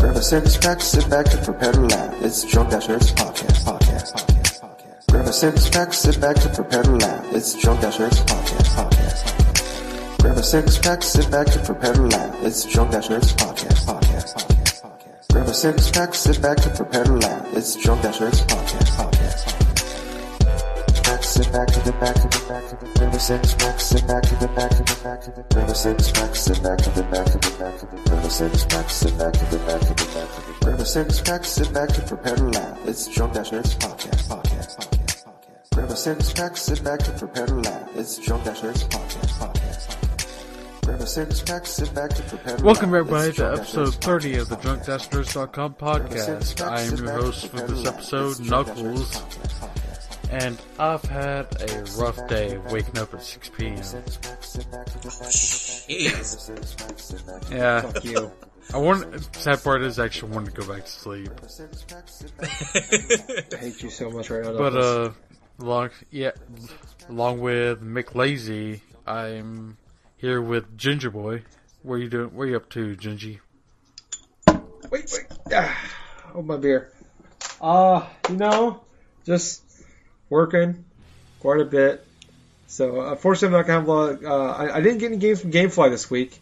Grab a six pack, sit back and prepare to laugh. It's Drunk Dash Nerds podcast, podcast, podcast, podcast. Grab a six pack, sit back and prepare to laugh. It's Drunk Dash Nerds podcast, podcast, podcast. Grab a six pack, sit back and prepare to laugh. It's Drunk Dash Nerds podcast, podcast, podcast, podcast. Grab a six pack, sit back and prepare to laugh. It's Drunk Dash Nerds podcast, podcast. Back, sit back to the back of the back of the a six pack, sit back to the back of the back of the a six sit back to the back of the back of the a six sit back to the back of the back of the a six sit back and prepare to laugh. It's Drunk Dash podcast, podcast, podcast. Grab a six pack, sit back and prepare to laugh. It's Drunk Dash podcast, podcast. Grab a six pack, sit back prepare to Welcome everybody to episode 30 of the DrunkDashNerds.com podcast. I am your host for this episode, Knuckles, and I've had a rough day waking up at 6 p.m. Jeez. Yeah, Fuck you. I want. Sad part is I actually wanted to go back to sleep, I hate you so much right now. but uh, along yeah, along with Mick Lazy, I'm here with Ginger Boy. What are you doing? What are you up to, Gingy? wait, wait. Ah, hold my beer. Uh, you know, just working quite a bit. So unfortunately, I'm not gonna have a lot. Of, uh, I, I didn't get any games from GameFly this week.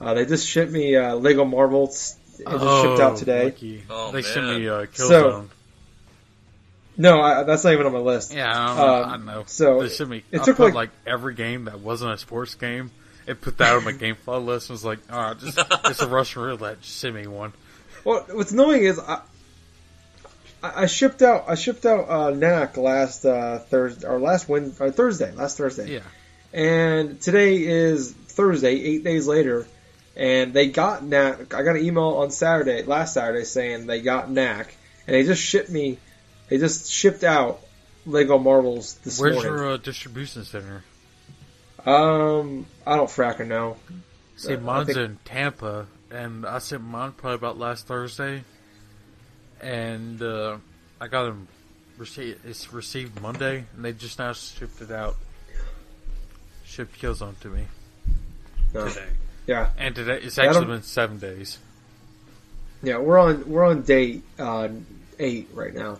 Uh, they just shipped me uh, Lego Marvel. It just shipped out today. Oh, lucky. Oh, they sent man. me uh, Killzone. So- No, I, that's not even on my list. Yeah, I, don't know, Um, I know. so they sent me. it I took, put like- like, every game that wasn't a sports game. It put that on my GameFly list and was like, "All right, just it's a Russian roulette. Just send me one." Well, what's annoying is I, I I shipped out I shipped out uh, Knack last uh, Thursday or last Wed or Thursday last Thursday. Yeah, And today is Thursday, eight days later, and they got Knack. I got an email on Saturday, last Saturday, saying they got Knack, and they just shipped me. They just shipped out Lego Marvel this where's morning. your uh, distribution center? Um, I don't fracking know. See, I mine's think- in Tampa, and I sent mine probably about last Thursday, and uh, I got them. Received, it's received Monday, and they just now shipped it out. Shipped Killzone to me, No. Today. Yeah, and today it's actually don't- been seven days. yeah, we're on we're on day uh, eight right now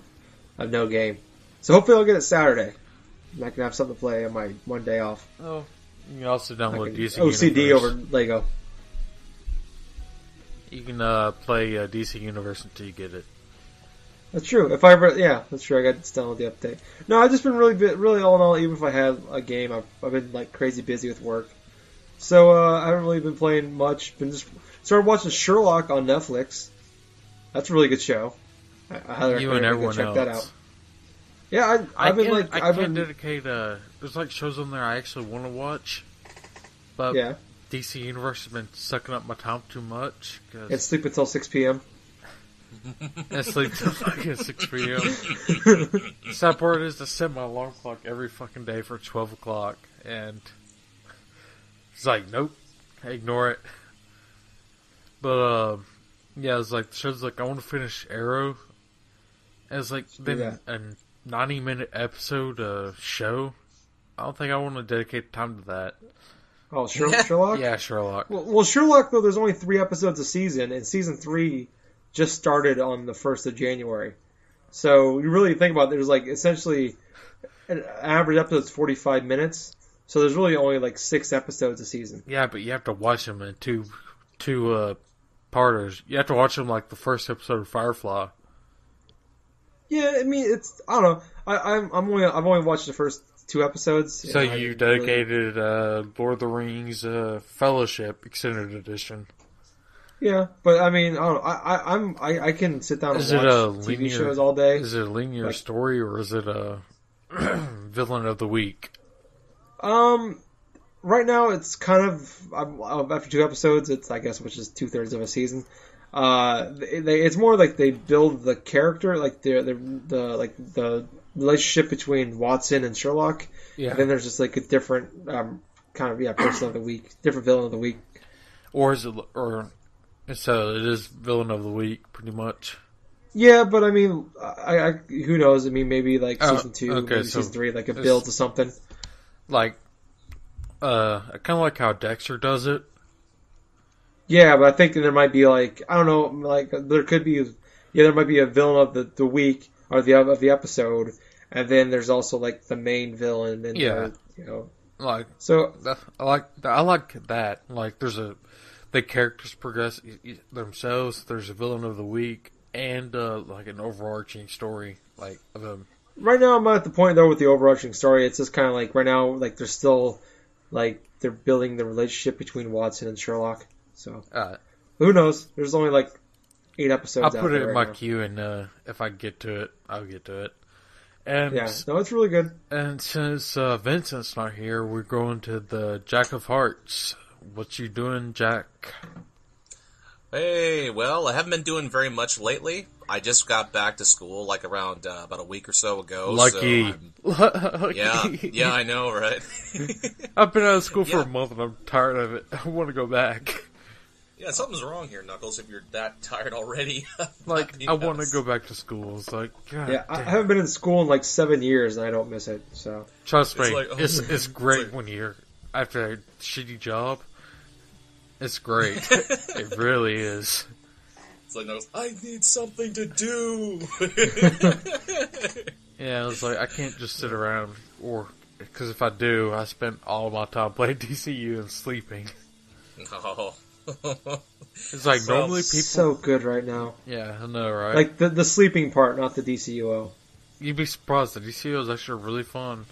of no game. So hopefully I'll get it Saturday. And I can have something to play on my one day off. Oh, you can also I download can- DC OCD Universe. over Lego. You can uh, play uh, DC Universe until you get it. That's true. If I ever, yeah, that's true. I got to download the update. No, I've just been really, really all in all. Even if I had a game, I've, I've been like crazy busy with work, so uh, I haven't really been playing much. Been just started watching Sherlock on Netflix. That's a really good show. I, I highly You recommend and everyone check else. that out. Yeah, I, I I've been can, like, I I've can been, dedicate. Uh, there's like shows on there I actually want to watch, but yeah, DC Universe has been sucking up my time too much and sleep until six p.m. I sleep till fucking six p.m. Sad part is to set my alarm clock every fucking day for twelve o'clock, and it's like nope, ignore it. But uh, yeah, it's like the show's like I want to finish Arrow. And it's like been that. a ninety minute episode uh, show. I don't think I want to dedicate time to that. Oh, Sher- Sherlock. Yeah, Sherlock. Well, well, Sherlock though, there's only three episodes a season, and season three just started on the first of January. So you really think about it, there's like essentially an average episode's 45 minutes. So there's really only like six episodes a season. Yeah, but you have to watch them in two two uh, parters. You have to watch them like the first episode of Firefly. Yeah, I mean it's I don't know. I, I'm I'm only I've only watched the first two episodes. So you didn't really- dedicated uh, Lord of the Rings uh, Fellowship Extended Edition. Yeah, but I mean I don't know. I, I I'm I, I can sit down and Is it watch a TV linear- shows all day. Is it a linear Like- story or is it a villain of the week? Um, right now it's kind of I'm, I'm- after two episodes. It's I guess which is two thirds of a season. Uh, they, they, it's more like they build the character, like the the, the like the relationship between Watson and Sherlock. Yeah. And then there's just like a different um kind of yeah person of the week, different villain of the week. Or is it or so it is villain of the week pretty much. Yeah, but I mean, I, I who knows? I mean, maybe like Oh, season two, okay, maybe so season three, like a build to something. Like uh I kind of like how Dexter does it. Yeah, but I think there might be like I don't know, like there could be yeah, there might be a villain of the, the week or the of the episode, and then there's also like the main villain and Yeah. the, you know. Like So I like I like that. Like there's a the characters progress themselves. There's a villain of the week and uh, like an overarching story. Like of a right now I'm at the point though with the overarching story. It's just kind of like right now like they're still like they're building the relationship between Watson and Sherlock. So uh, who knows? There's only like eight episodes. I'll put it in right my now. queue, and uh, if I get to it, I'll get to it. And Yeah, no, it's really good. and since uh, Vincent's not here, we're going to the Jack of Hearts. What you doing, Jack? Hey, well, I haven't been doing very much lately. I just got back to school like around uh, about a week or so ago. Lucky. So Lucky. yeah, yeah, I know, right? I've been out of school for Yeah. a month and I'm tired of it. I want to go back. yeah, something's wrong here, Knuckles. If you're that tired already, Like, I want to go back to school. It's like, God Yeah, I damn. I haven't been in school in like seven years and I don't miss it. So Trust It's me, like, oh, it's it's great like- when you're after a shitty job. It's great. it really is. It's like Knuckles, I need something to do. Yeah, it's like I can't just sit around, or because if I do, I spend all my time playing DCU and sleeping. no. It's like Well, normally people. so good right now. yeah, I know, right? Like the the sleeping part, not the DCUO. You'd be surprised. The DCU is actually really fun,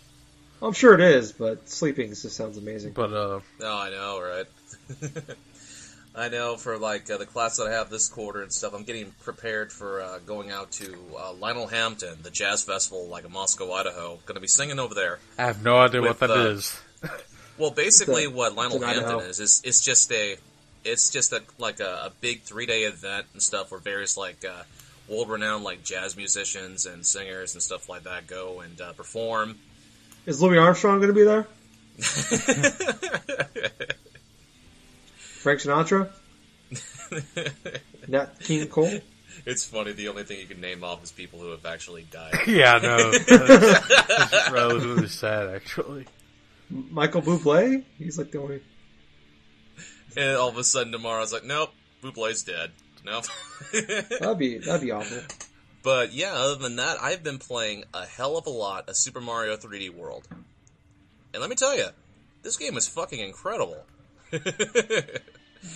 I'm sure it is, but sleeping just sounds amazing. but uh, No, I know, right? I know for like uh, the class that I have this quarter and stuff, I'm getting prepared for uh, going out to uh, Lionel Hampton, the jazz festival, like in Moscow, Idaho. Going to be singing over there. I have no idea With, what that uh, is. Well, basically, It's a- what Lionel Hampton Idaho. is is it's just a it's just a like a, a big three day event and stuff where various like uh, world renowned like jazz musicians and singers and stuff like that go and uh, perform. Is Louis Armstrong going to be there? Frank Sinatra? Nat King Cole? it's funny. The only thing you can name off is people who have actually died. yeah, no, know. That's, that's relatively sad, actually. Michael Bublé? He's like the only. And all of a sudden tomorrow, I was like, nope, Bublé's dead. Nope. That'd be that'd be awful. but yeah, other than that, I've been playing a hell of a lot of Super Mario 3D World. And let me tell you, this game is fucking incredible.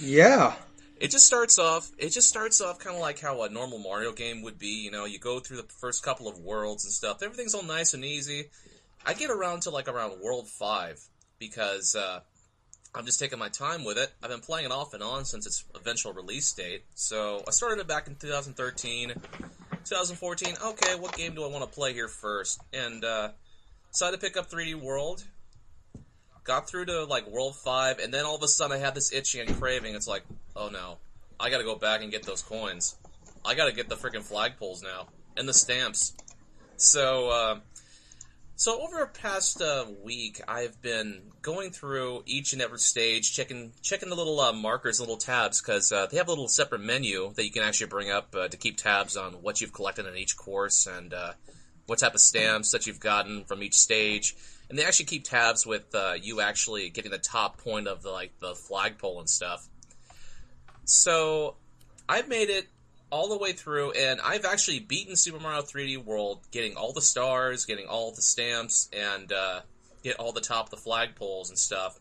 Yeah. It just starts off. It just starts off kind of like how a normal Mario game would be. You know, you go through the first couple of worlds and stuff. Everything's all nice and easy. I get around to like around World Five because uh, I'm just taking my time with it. I've been playing it off and on since its eventual release date. So I started it back in 2013, 2014. Okay, what game do I want to play here first? And uh, decided to pick up 3D World got through to like World Five, and then all of a sudden I had this itching and craving. It's like, oh no, I got to go back and get those coins. I got to get the freaking flagpoles now and the stamps. So, uh, so over the past uh, week, I've been going through each and every stage, checking checking the little uh, markers, little tabs, because uh, they have a little separate menu that you can actually bring up uh, to keep tabs on what you've collected in each course and uh, what type of stamps that you've gotten from each stage and they actually keep tabs with uh, you actually getting the top point of the like the flagpole and stuff. So I've made it all the way through, and I've actually beaten Super Mario 3D World, getting all the stars, getting all the stamps, and uh, get all the top of the flagpoles and stuff.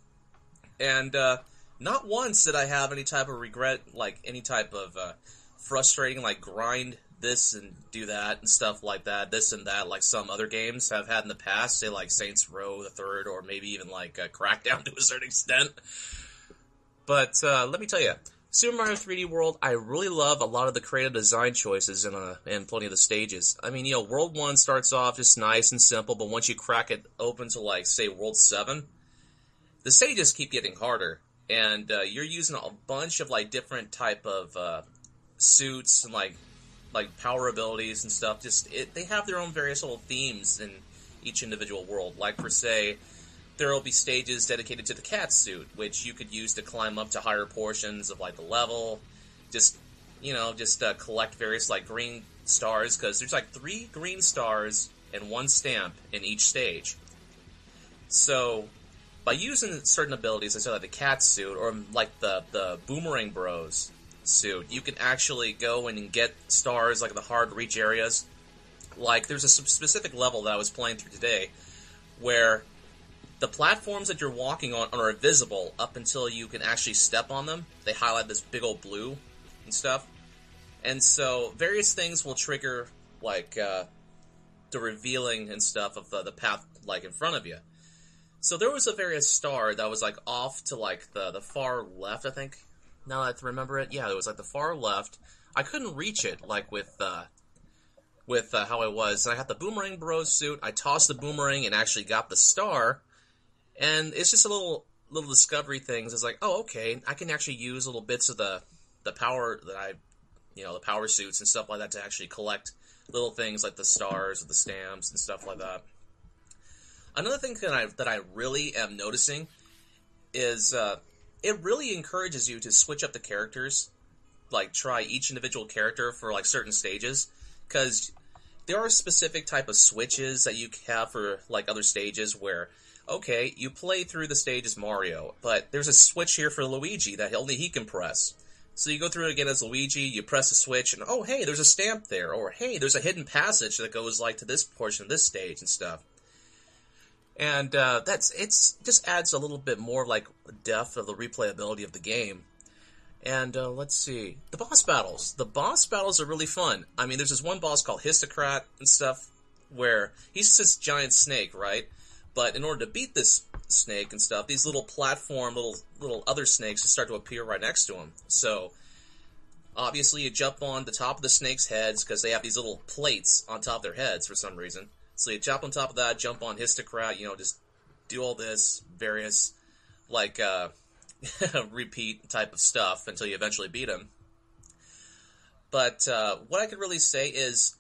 And uh, not once did I have any type of regret, like any type of uh, frustrating, like grind this and do that and stuff like that, this and that, like some other games have had in the past, say like Saints Row the Third, or maybe even like Crackdown to a certain extent. But uh, let me tell you, Super Mario 3D World, I really love a lot of the creative design choices in uh, in plenty of the stages. I mean, you know, World One starts off just nice and simple, but once you crack it open to like say World Seven, the stages keep getting harder, and uh, you're using a bunch of like different type of uh, suits and like like power abilities and stuff. Just it, they have their own various little themes in each individual world. Like for say, there will be stages dedicated to the cat suit, which you could use to climb up to higher portions of like the level. Just you know, just uh, collect various like green stars because there's like three green stars and one stamp in each stage. So by using certain abilities, I said like the cat suit or like the the boomerang bros suit, you can actually go and get stars like the hard reach areas. Like there's a specific level that I was playing through today where the platforms that you're walking on are visible up until you can actually step on them. They highlight this big old blue and stuff. And so various things will trigger like uh, the revealing and stuff of the, the path like in front of you. So there was a various star that was like off to like the the far left, I think. Now that I remember it, yeah, it was like the far left. I couldn't reach it like with uh, with uh, how I was. And I had the boomerang bros suit. I tossed the boomerang and actually got the star. And it's just a little little discovery things. It's like, oh, okay, I can actually use little bits of the the power that I, you know, the power suits and stuff like that to actually collect little things like the stars, or the stamps, and stuff like that. Another thing that I that I really am noticing is uh, it really encourages you to switch up the characters, like try each individual character for like certain stages, because there are specific type of switches that you have for like other stages where okay you play through the stage as mario but there's a switch here for luigi that only he can press. So you go through it again as luigi you press a switch and oh hey there's a stamp there or hey there's a hidden passage that goes like to this portion of this stage and stuff and uh, that's it's just adds a little bit more like depth of the replayability of the game and uh, let's see the boss battles. The boss battles are really fun. I mean, there's this one boss called Hisstocrat and stuff where he's this giant snake, right? But in order to beat this snake and stuff, these little platform, little little other snakes just start to appear right next to him. So obviously, you jump on the top of the snake's heads because they have these little plates on top of their heads for some reason. So you jump on top of that, jump on Hisstocrat, you know, just do all this various like. uh repeat type of stuff until you eventually beat him. But uh, what I could really say is,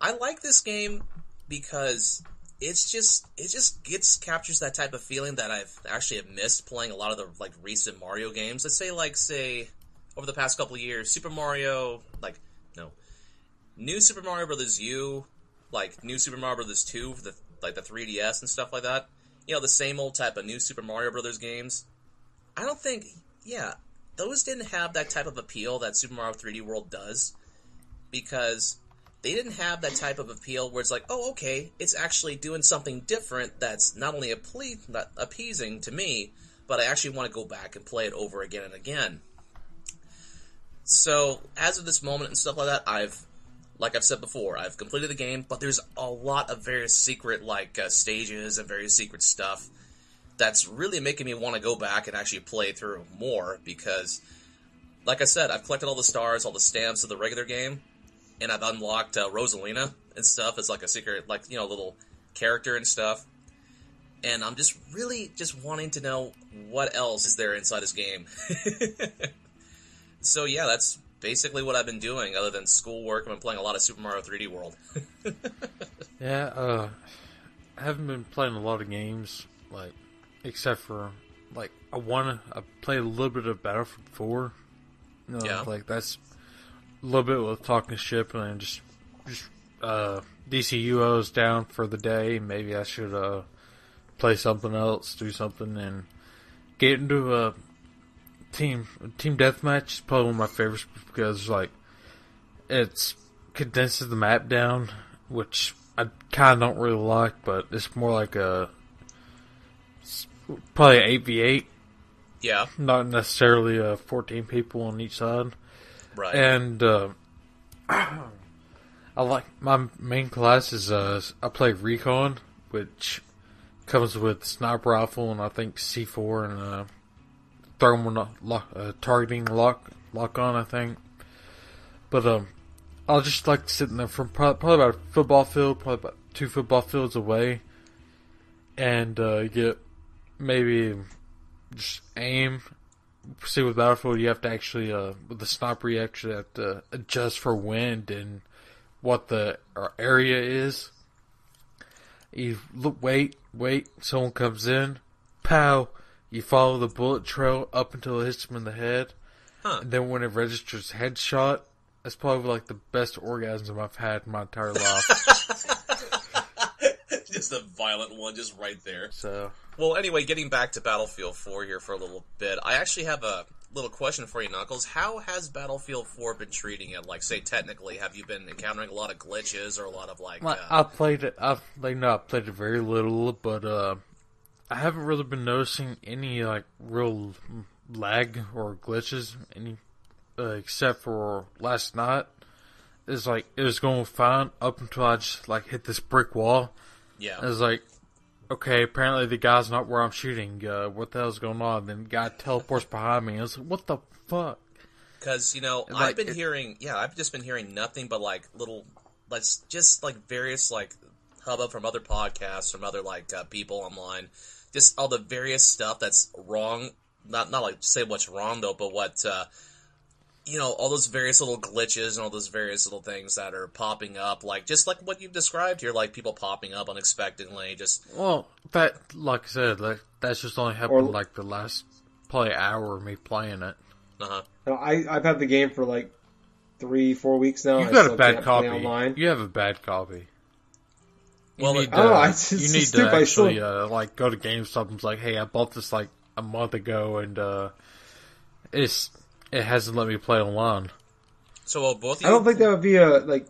I like this game because it's just it just gets captures that type of feeling that I've actually have missed playing a lot of the like recent Mario games. Let's say like say over the past couple years, Super Mario like no, new Super Mario Brothers U, like new Super Mario Brothers Two for the like the 3DS and stuff like that. You know the same old type of new Super Mario Brothers games. I don't think, yeah, those didn't have that type of appeal that Super Mario 3D World does because they didn't have that type of appeal where it's like, oh, okay, it's actually doing something different that's not only not appeasing to me, but I actually want to go back and play it over again and again. So, as of this moment and stuff like that, I've, like I've said before, I've completed the game, but there's a lot of various secret, like, uh, stages and various secret stuff that's really making me want to go back and actually play through more because, like I said, I've collected all the stars, all the stamps of the regular game, and I've unlocked uh, Rosalina and stuff as like a secret, like you know, little character and stuff. And I'm just really just wanting to know what else is there inside this game. so yeah, that's basically what I've been doing other than schoolwork. I've been playing a lot of Super Mario 3D World. Yeah, uh, I haven't been playing a lot of games, like, except for, like, I want to, I played a little bit of Battlefield 4. You know, Yeah. Like, that's a little bit with talking ship and then just, just, uh, DCUO's down for the day. Maybe I should, uh, play something else, do something, and get into a team, team deathmatch is probably one of my favorites because, like, it's condenses the map down, which I kind of don't really like, but it's more like a probably an eight v eight, yeah, not necessarily uh, fourteen people on each side. right. And uh, I like my main class is uh, I play recon, which comes with sniper rifle and I think C four and uh, thermal lock, uh, targeting lock lock on. I think, but um. I'll just like sitting there from probably, probably about a football field, probably about two football fields away, and uh, get maybe just aim. See, with Battlefield, you have to actually, uh, with the sniper, you actually have to adjust for wind and what the area is. You look, wait, wait, someone comes in, pow, you follow the bullet trail up until it hits him in the head, Huh. and then when it registers headshot, that's probably like the best orgasm I've had in my entire life. just a violent one, just right there. So Well, anyway, getting back to Battlefield 4 here for a little bit, I actually have a little question for you, Knuckles. How has Battlefield 4 been treating it? Like, say, technically, have you been encountering a lot of glitches or a lot of like? Like, uh, I played it. I've like no, I played it very little, but uh, I haven't really been noticing any like real lag or glitches. Any uh, except for last night. It's like it was going fine up until I just like hit this brick wall. yeah. I was like, okay, apparently the guy's not where I'm shooting. Uh, what the hell's going on? Then the guy teleports behind me. I was like, what the fuck? Because you know, Like, I've been it- hearing, yeah, I've just been hearing nothing but like little, let's just like various like hubbub from other podcasts, from other like uh, people online, just all the various stuff that's wrong. Not not like say what's wrong though, but what uh, you know, all those various little glitches and all those various little things that are popping up, like just like what you've described here, like people popping up unexpectedly, just Well, that, like I said, like, that's just only happened Or- like the last probably hour of me playing it. uh huh. No, I I've had the game for like three, four weeks now. You I got still a bad copy. online. You have a bad copy. You Well, need I to, don't know, you need to stupid, I still- actually uh, like go to GameStop and be like, hey, I bought this like a month ago and uh, it's it hasn't let me play online. So uh, both of you, I don't think that would be a like.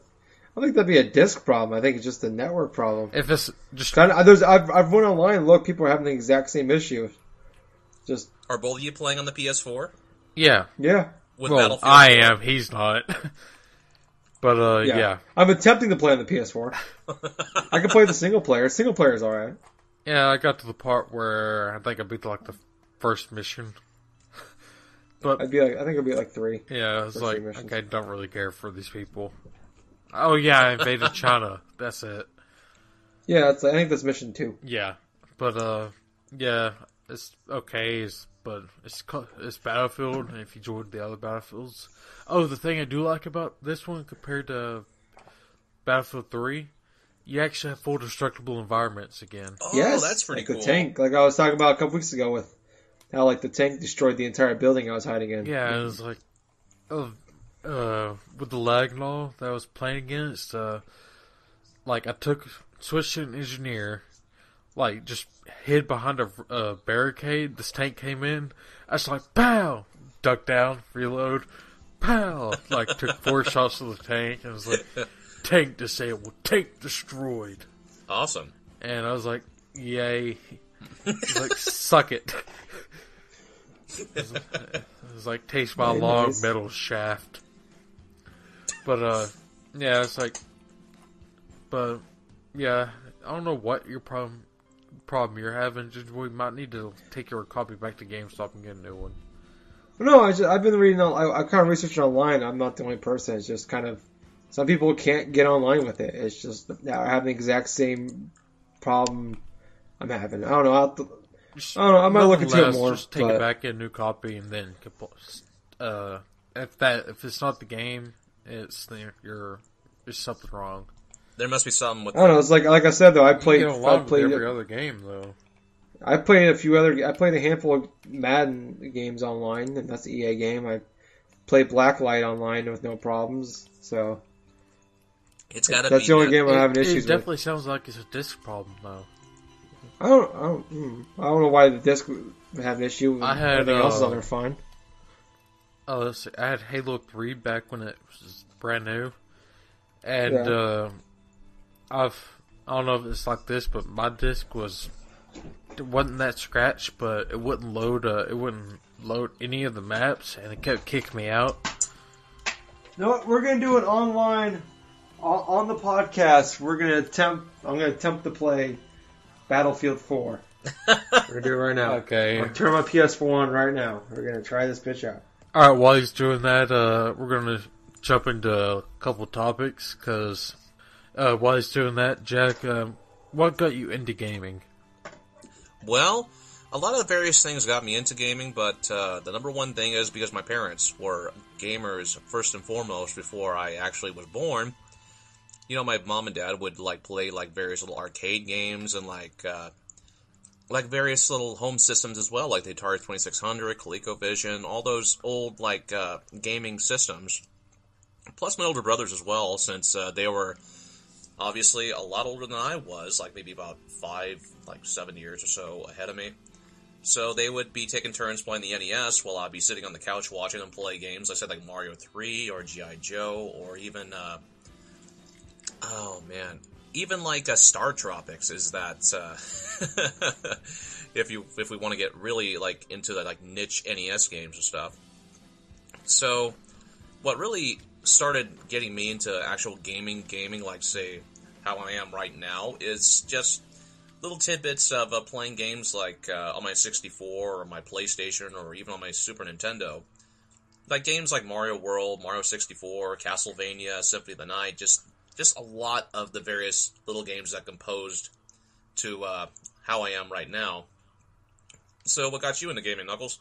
I don't think that'd be a disc problem. I think it's just a network problem. If it's just I, there's, I've, I've went online and looked. People are having the exact same issue. Just are both of you playing on the PS4 yeah, with yeah, well, Battlefield? I am. He's not. but uh, yeah. yeah. I'm attempting to play on the PS4. I can play the single player. Single player is all right. Yeah, I got to the part where I think I beat like the first mission. but I'd be like, I think it'd be like three. yeah, I was like, okay, don't really care for these people. Oh yeah, I invaded China. That's it. Yeah, it's, I think that's mission two. Yeah, but uh, yeah, it's okay. It's, but it's it's Battlefield, and if you join the other Battlefields, oh, the thing I do like about this one compared to Battlefield Three, you actually have full destructible environments again. Oh, yes, that's pretty like cool. the tank, like I was talking about a couple weeks ago with how like the tank destroyed the entire building I was hiding in. Yeah, it was like, uh, uh, with the lag and all that I was playing against, uh, like I took, switched to an engineer, like just hid behind a, a barricade. This tank came in. I was like, pow, duck down, reload, pow. Like took four shots to the tank and was like, tank disabled, tank destroyed. Awesome. And I was like, yay. He's like, suck it. It was, it was like, taste my Very long nice. metal shaft. But, uh, yeah, it's like, but, yeah, I don't know what your problem problem you're having. Just we might need to take your copy back to GameStop and get a new one. No, I just, I've been reading. I, I kind of researching online. I'm not the only person. It's just kind of some people can't get online with it. It's just they're having the exact same problem I'm having. I don't know. I'll Just, I don't know, I might look into it more, Just take but- it back, get a new copy, and then. Uh, if that if it's not the game, it's the, you're there's something wrong. There must be something with I don't know. It's like like I said though. I played. you get I along with played. every other game though. I played a few other. I played a handful of Madden games online, and that's the EA game. I played Blacklight online with no problems. So It's got to that's be. the only uh, game I'm It, having it issues with. definitely sounds like it's a disc problem though. I don't. I don't. hmm. I don't know why the disc would have an issue. I had, everything else is uh, on there fine. Oh, let's see. I had Halo Three back when it was brand new, and Yeah. uh, I've I don't know if it's like this, but my disc was it wasn't that scratch, but it wouldn't load. Uh, it wouldn't load any of the maps, and it kept kicking me out. No, what? we're gonna do it online on, on the podcast. We're gonna attempt. I'm gonna attempt to play Battlefield 4. we're gonna do it right now. Okay. I'll turn my PS4 on right now. We're gonna try this bitch out. All right. While he's doing that, uh, we're gonna jump into a couple topics because uh, while he's doing that, Jack, um, what got you into gaming? Well, a lot of various things got me into gaming, but uh, the number one thing is because my parents were gamers first and foremost before I actually was born. You know, my mom and dad would like play like various little arcade games and like uh, like various little home systems as well, like the Atari Twenty Six Hundred, ColecoVision, all those old like uh, gaming systems. Plus, my older brothers as well, since uh, they were obviously a lot older than I was, like maybe about five, like seven years or so ahead of me. So they would be taking turns playing the NES while I'd be sitting on the couch watching them play games. I said like Mario 3 or GI Joe or even uh, oh man, even like uh, Star Tropics is that uh, if you if we want to get really like into the like niche NES games and stuff. So what really started getting me into actual gaming, gaming like say how I am right now is just little tidbits of uh, playing games like uh, on my 64 or my PlayStation or even on my Super Nintendo. Like games like Mario World, Mario 64, Castlevania, Symphony of the Night, just just a lot of the various little games that composed to uh, how I am right now. So, what got you into gaming, Knuckles?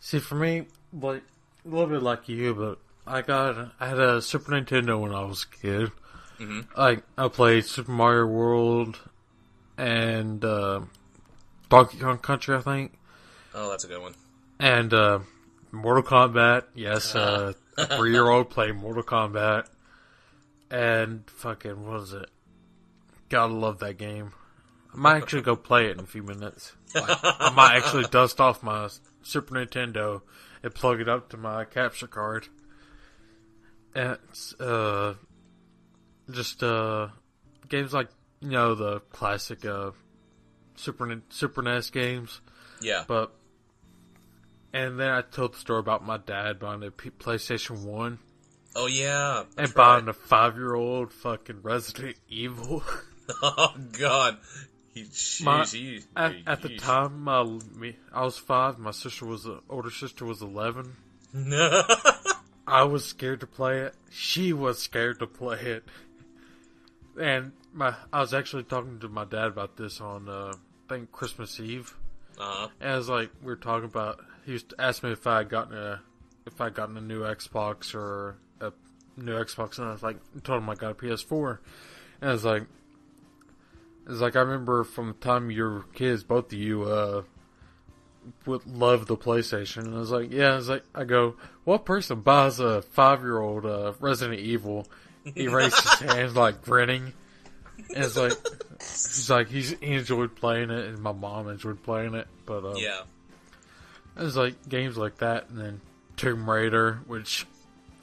See, for me, like a little bit like you, but I got I had a Super Nintendo when I was a kid. Mhm. I I played Super Mario World and uh, Donkey Kong Country, I think, Oh, that's a good one. and uh, Mortal Kombat. Yes, uh, a three year old playing Mortal Kombat, and fucking what is it? Gotta love that game. I might actually go play it in a few minutes. Like, I might actually dust off my Super Nintendo and plug it up to my capture card. And it's uh, just uh, games like you know the classic uh, Super Super NES games, Yeah. but and then I told the story about my dad buying a P- PlayStation One Oh yeah. and buying right. a five year old fucking Resident Evil. Oh god. He, My- At, at the time, my me, I was five. My sister was uh, older sister was eleven. I was scared to play it. She was scared to play it. And my I was actually talking to my dad about this on uh, I think Christmas Eve. uh-huh. And I was like, we were talking about. He used to ask me if I had gotten a if I gotten a new Xbox or a new Xbox, and I was like, told him I got a PS4, and I was like, it's like I remember from the time you were kids, both of you uh would love the PlayStation, and I was like, yeah, I was like, I go, what person buys a five year old uh, Resident Evil? He raised his hands like grinning. And it's like he's like he's he enjoyed playing it, and my mom enjoyed playing it. But uh, Yeah. it was like games like that, and then Tomb Raider, which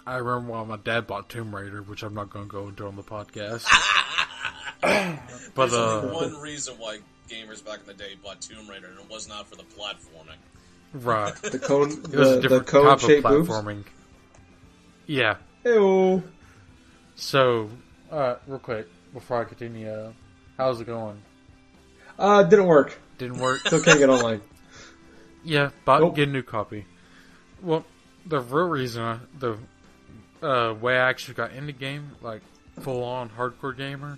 I remember when my dad bought Tomb Raider, which I'm not going to go into on the podcast. but There's only uh, one reason why gamers back in the day bought Tomb Raider, and it was not for the platforming. right, The cone, it was a the, the different cone type of shaped boobs. platforming. Yeah. Ew. So, uh, real quick before I continue, uh, how's it going? Uh, didn't work. Didn't work. Still can't get online. Yeah, but Nope. get a new copy. Well, the real reason, I, the uh, way I actually got into game, like full on hardcore gamer,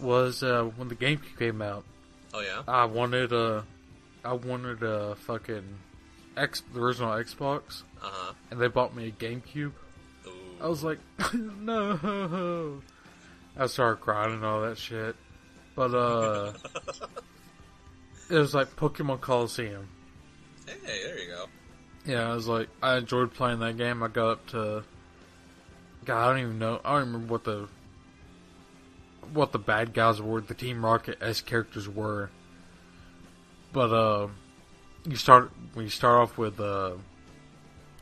was uh, when the GameCube came out. Oh yeah. I wanted a, I wanted a fucking X, the original Xbox, Uh huh. and they bought me a GameCube. I was like, no. I started crying and all that shit, but uh, it was like Pokemon Colosseum. Hey, there you go. Yeah, I was like, I enjoyed playing that game. I got up to, God, I don't even know. I don't remember what the, what the bad guys were, the Team Rocket S characters were. But uh, you start when you start off with uh,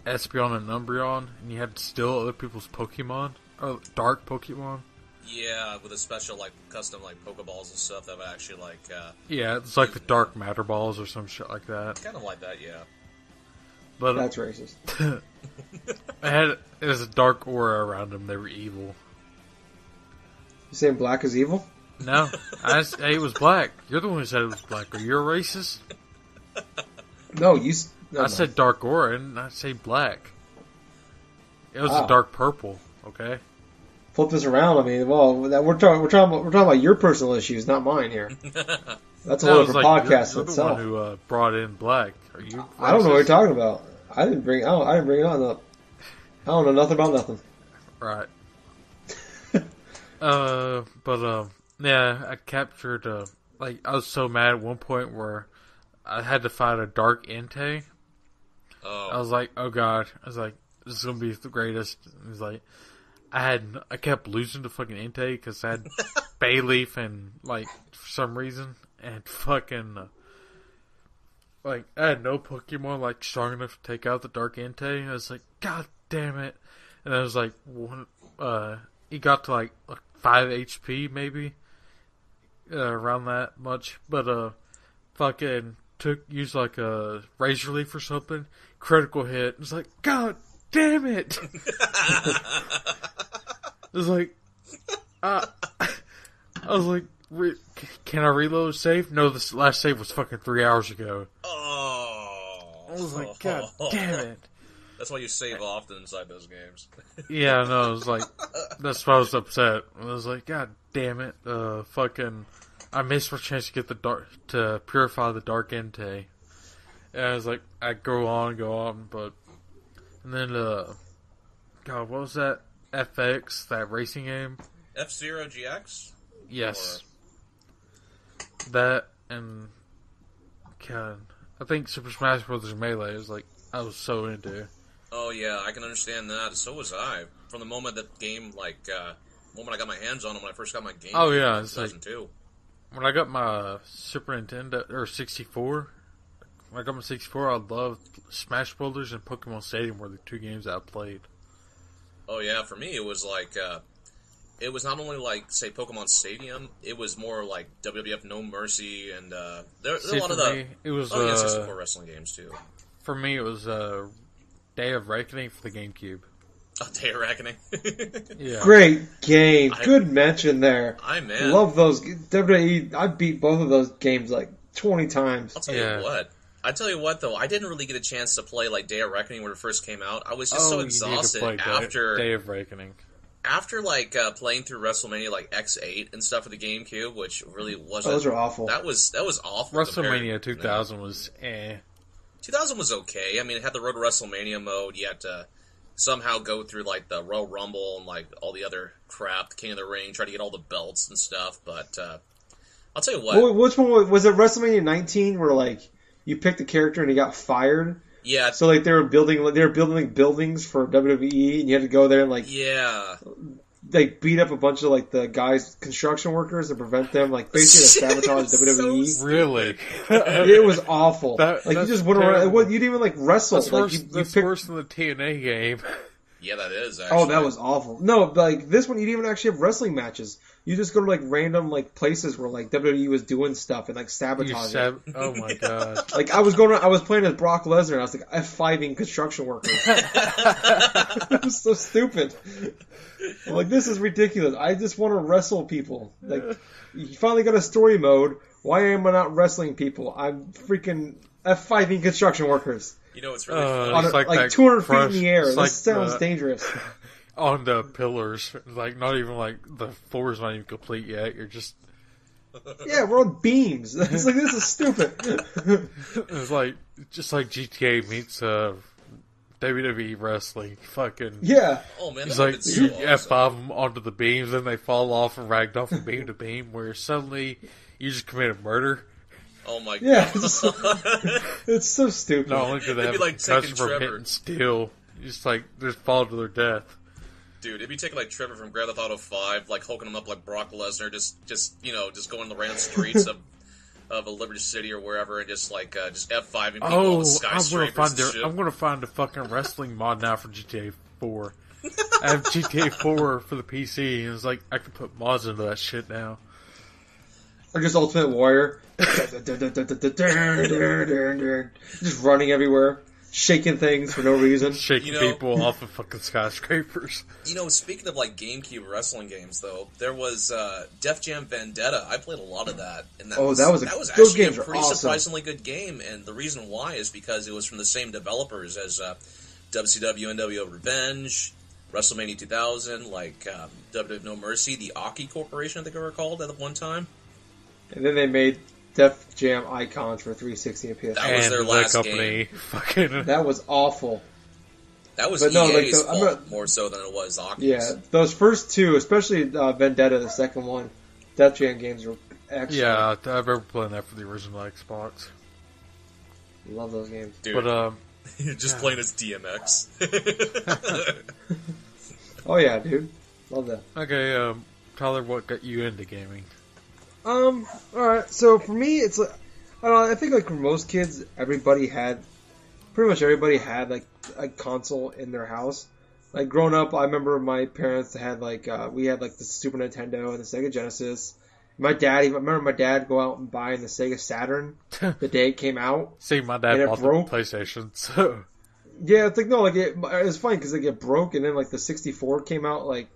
Espeon and Umbreon, and you had to steal other people's Pokemon, or dark Pokemon. Yeah, with a special like custom like Pokeballs and stuff that would actually like uh, Yeah, it's like the Dark Matter Balls or some shit like that. kind of like that. Yeah. But That's racist. it had it was a dark aura around them. They were evil. You saying black is evil? No, I it was black. You're the one who said it was black. Are you a racist? No, you. No, I no. said dark and I say black. It was Wow. a dark purple. Okay. flip this around. I mean, well, that, we're talking. We're talking. About, we're talking about your personal issues, not mine here. That's a whole different like, podcast you're, you're the one itself. who uh, brought in black. Are you? I don't know what you're talking about. I didn't bring. I, don't, I didn't bring it on up. I don't know nothing about nothing. Right. Uh, but um, yeah, I captured. Uh, like I was so mad at one point where I had to fight a dark Entei. Oh. I was like, oh god. I was like, this is gonna be the greatest. And He's like, I had I kept losing to fucking Entei because I had Bayleef and like for some reason and fucking uh, like I had no Pokemon like strong enough to take out the Dark Entei. I was like, God damn it! And I was like, one, uh, he got to like, like five HP maybe, uh, around that much. But uh, fucking took used like a razor leaf or something, critical hit. It was like, God damn it! It was like, uh, I was like, re- can I reload save? No, this last save was fucking three hours ago. Oh. I was like, God damn it. That's why you save often inside those games. Yeah, no, it was like, that's why I was upset. I was like, God damn it, uh, fucking, I missed my chance to get the dark, to purify the dark Entei. And I was like, I go on, go on, but, and then, uh, God, what was that? FX, that racing game? F Zero GX? Yes. That and God, I think Super Smash Bros. Melee is like I was so into. Oh yeah, I can understand that. So was I. From the moment that game, like, uh, moment I got my hands on it when I first got my game. Oh, yeah, in it's like- 2002. When I got my Super Nintendo or 64, when I got my 64, I loved Smash Brothers and Pokemon Stadium were the two games I played. Oh yeah, for me it was like uh, it was not only like say Pokemon Stadium, it was more like WWF No Mercy and uh, there, there See, a lot of the me, it was oh yeah, uh, 64 wrestling games too. for me it was uh, Day of Reckoning for the GameCube. Oh, Day of Reckoning. Yeah, Great game. I- Good mention there. I man, Love those. WWE, I beat both of those games like 20 times. I'll tell Yeah. you what. I tell you what though, I didn't really get a chance to play like Day of Reckoning when it first came out. I was just oh, so you need to exhausted play after Day of Reckoning. after like uh, playing through WrestleMania like X8 and stuff for the GameCube, which really wasn't. Those are awful. That was that was awful. WrestleMania 2000 was eh. 2000 was okay. I mean, it had the Road to WrestleMania mode. You had to somehow go through like the Royal Rumble and like all the other crap, the King of the Ring, try to get all the belts and stuff. But uh, I'll tell you what. Wh- Which one was, was it? WrestleMania 19, where like you picked a character and he got fired. yeah, So like they were building, they were building like buildings for WWE, and you had to go there and like yeah. Like beat up a bunch of like the guys, construction workers, and prevent them like basically to sabotage So WWE. Really? It was awful. That- like you just went around. terrible. What, you didn't even like wrestle. That's like worse. you, you that's picked worse than the TNA game. Yeah, that is. Actually. Oh, that was awful. No, like this one, you didn't even actually have wrestling matches. You just go to like random like places where like WWE was doing stuff and like You sabotage it. sab- oh my god! Like I was going, around, I was playing as Brock Lesnar. and I was like F fiving construction workers. it was so stupid. I'm like this is ridiculous. I just want to wrestle people. Like you finally got a story mode. Why am I not wrestling people? I'm freaking F fiving construction workers You know, it's really Uh, funny. on a, It's like like, that 200 feet in the air. it's This like sounds the- dangerous. On the pillars, like not even like the floor's not even complete yet. You're just Yeah, we're on beams. It's like this is stupid. it's like just like GTA meets uh, WWE wrestling. Fucking yeah. oh man, It's that like would've you so F awesome. them onto the beams, then they fall off and rag off from beam to beam. Where suddenly you just committed murder. Oh my Yeah, god. it's so, it's so stupid. Not only do they It'd have be like concussion taking from Trevor. hitting steel, just like just fall to their death. Dude, it'd be taking like Trevor from Grand Theft Auto Five, like hulking him up like Brock Lesnar, just just you know, just going the random streets of of a Liberty City or wherever, and just like uh, just F five people on Oh, the I'm gonna find and the, shit. I'm gonna find a fucking wrestling mod now for GTA 4. I have GTA 4 for the PC, and it's like I can put mods into that shit now. Or just Ultimate Warrior. just running everywhere, shaking things for no reason. Shaking You know- people off of fucking skyscrapers. You know, speaking of like GameCube wrestling games, though, there was uh, Def Jam Vendetta. I played a lot of that, and that Oh, was that was a- that was actually games a pretty awesome. surprisingly good game. And the reason why is because it was from the same developers as uh, WCW NWO Revenge, WrestleMania 2000, like um, WWE No Mercy, the Aki Corporation, I think they were called at one time. And then they made Def Jam icons for 360 and PS. That was and their that last company fucking That was awful. That was But no, like, the- fault not- more so than it was Aki's. Yeah, those first two, especially uh, Vendetta, the second one, Def Jam games were excellent. yeah. I remember playing that for the original Xbox. love those games. Dude, But um, you're just playing as DMX. Oh yeah, dude. Love that. Okay, um, Tyler, what got you into gaming? Um. All right. So for me, it's like I don't know. I think like for most kids, everybody had pretty much everybody had like a console in their house. Like growing up, I remember my parents had like uh, we had like the Super Nintendo and the Sega Genesis. My dad even I remember my dad go out and buy the Sega Saturn the day it came out. See, my dad bought broke? the PlayStation, so Yeah, it's like no, like it, it was funny because like it broke, and then like the 64 came out like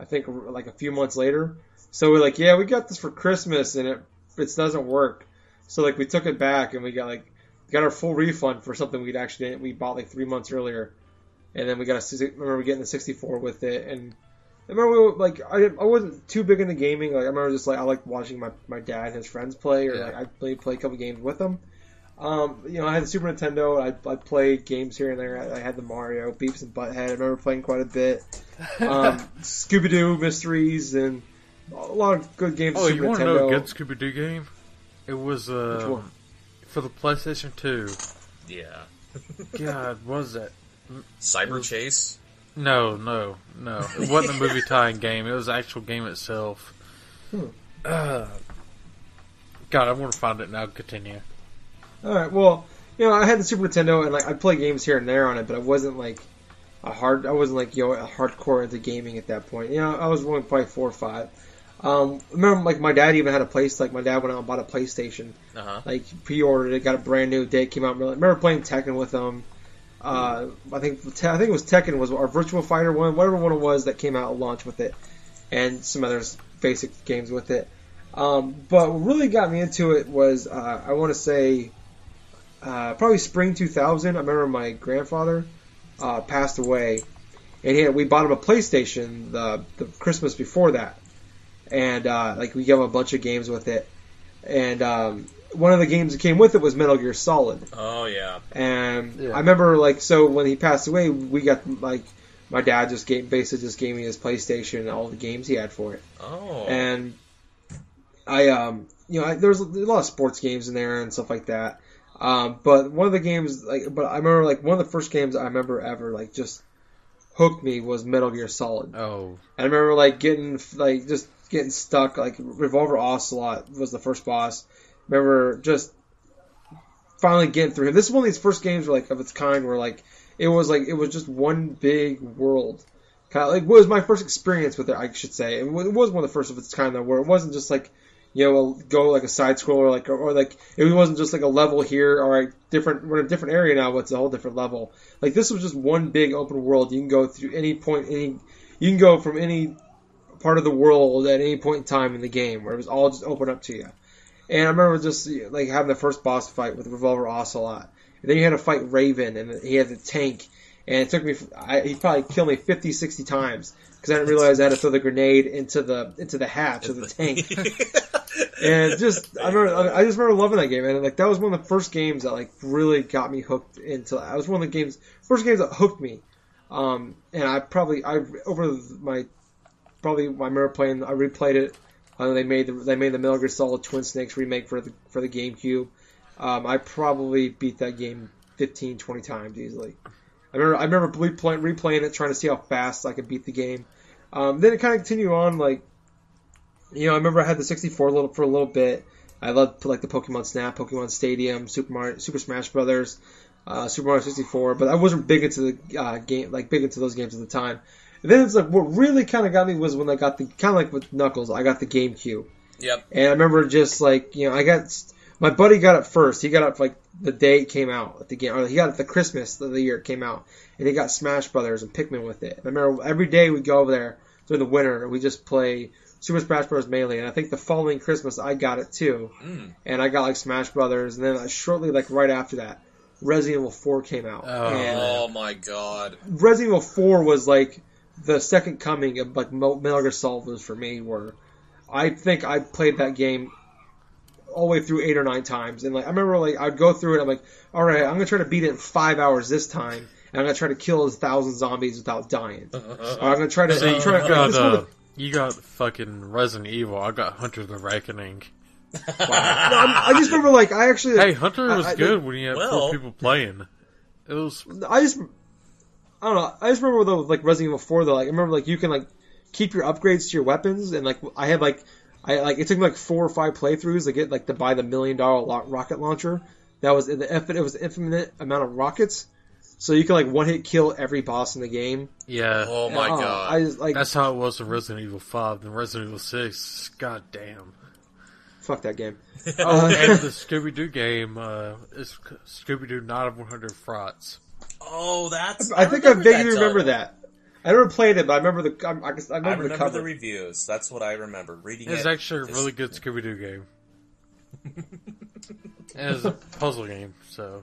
I think like a few months later. So we're like, yeah, we got this for Christmas, and it it doesn't work. So like we took it back, and we got like got our full refund for something we'd actually we bought like three months earlier, and then we got a remember getting the 64 with it, and I remember we like I I wasn't too big into gaming. Like I remember just like I liked watching my my dad and his friends play, or Yeah. like I play play a couple games with them. Um, you know, I had the Super Nintendo. I, I played games here and there. I, I had the Mario, Beavis and Butthead. I remember playing quite a bit. Um, Scooby Doo mysteries and a lot of good games. Oh, Super you want to know a good Scooby Doo game? It was uh, for the PlayStation 2. Yeah. God, what was that? Cyber Chase. No, no, no. It wasn't a movie tying game. It was the actual game itself. Hmm. Uh, God, I want to find it now. Continue. All right. Well, you know, I had the Super Nintendo and like I play games here and there on it, but I wasn't like a hard. I wasn't like you know a hardcore into gaming at that point. You know, I was only probably four or five. Um, remember like my dad even had a place. Like my dad went out and bought a PlayStation. Uh huh. like pre-ordered it, got a brand new day, came out. I remember playing Tekken with them. Uh, I think I think it was Tekken was our Virtua Fighter one, whatever one it was that came out at launch with it, and some other basic games with it. Um, but what really got me into it was uh, I want to say uh, probably spring 2000. I remember my grandfather uh, passed away, and he had, we bought him a PlayStation the the Christmas before that, and uh, like we gave him a bunch of games with it, and um, one of the games that came with it was Metal Gear Solid. Oh yeah. And Yeah. I remember like so when he passed away, we got like my dad just gave basically just gave me his PlayStation and all the games he had for it, Oh. and I um you know I, there was a lot of sports games in there and stuff like that. Um, but one of the games like but I remember like one of the first games I remember ever like just hooked me was Metal Gear Solid. Oh, And I remember like getting like just getting stuck. Like Revolver Ocelot was the first boss. Remember just finally getting through him. This is one of these first games where like of its kind where like it was like it was just one big world. Kind of like was my first experience with it. I should say it was one of the first of its kind though, where it wasn't just like you know go like a side scroller like or, or like it wasn't just like a level here or a different we're in a different area now. It's a whole different level. Like this was just one big open world. You can go through any point any you can go from any part of the world at any point in time in the game where it was all just open up to you. And I remember just like having the first boss fight with Revolver Ocelot. And then you had to fight Raven, and he had the tank. And it took me, I, he probably killed me 50, 60 times because I didn't realize I had to throw the grenade into the into the hatch of the tank. and just I remember, I just remember loving that game, and like that was one of the first games that like really got me hooked into. That was one of the games, first games that hooked me. Um, and I probably I over my probably I remember playing. I replayed it. They made the they made the Metal Gear Solid Twin Snakes remake for the for the GameCube. Um, I probably beat that game 15, 20 times easily. I remember I remember replaying, replaying it, trying to see how fast I could beat the game. Um, then it kind of continued on like, you know, I remember I had the 64 little for a little bit. I loved like the Pokemon Snap, Pokemon Stadium, Super Mario, Super Smash Brothers, uh, Super Mario 64, but I wasn't big into the uh, game, like big into those games at the time. And then it's like what really kind of got me was when I got the kind of like with Knuckles, I got the GameCube, Yep. and I remember just like you know I got my buddy got it first. He got it like the day it came out at the game, or he got it the Christmas of the year it came out, and he got Smash Brothers and Pikmin with it. And I remember every day we'd go over there during the winter and we just play Super Smash Bros. Melee. And I think the following Christmas I got it too, Mm. and I got like Smash Brothers, and then uh, shortly like right after that, Resident Evil 4 came out. Oh. and Oh my god. Resident Evil 4 was like the second coming of like Metal Gear Solid was for me. Where I think I played that game all the way through eight or nine times, and like I remember like I'd go through it. I'm like, all right, I'm gonna try to beat it in five hours this time, and I'm gonna try to kill a thousand zombies without dying. Uh, uh, uh, or I'm gonna try to. see, I'm you trying, got this one- uh, you got fucking Resident Evil. I got Hunter the Reckoning. no, I'm, I just remember like I actually. Hey, Hunter I- was I- good when you had Well- four people playing. It was I just, I don't know. I just remember though, like Resident Evil Four though. Like I remember like you can like keep your upgrades to your weapons, and like I had like I like it took me like four or five playthroughs to get like to buy the million dollar lo- rocket launcher. That was in the it was infinite amount of rockets, so you can like one hit kill every boss in the game. Yeah, Oh my Oh, god. I just like that's how it was in Resident Evil Five. And Resident Evil Six, god damn. fuck that game. Oh, and the Scooby Doo game uh, is Scooby Doo Night of 100 Frights. Oh, that's. I think I vaguely that remember that. I never played it, but I remember the I, I, guess- I I remember, remember the the, reviews. That's what I remember. Reading It's it. actually a just- really good Scooby Doo game. and it's a puzzle game, so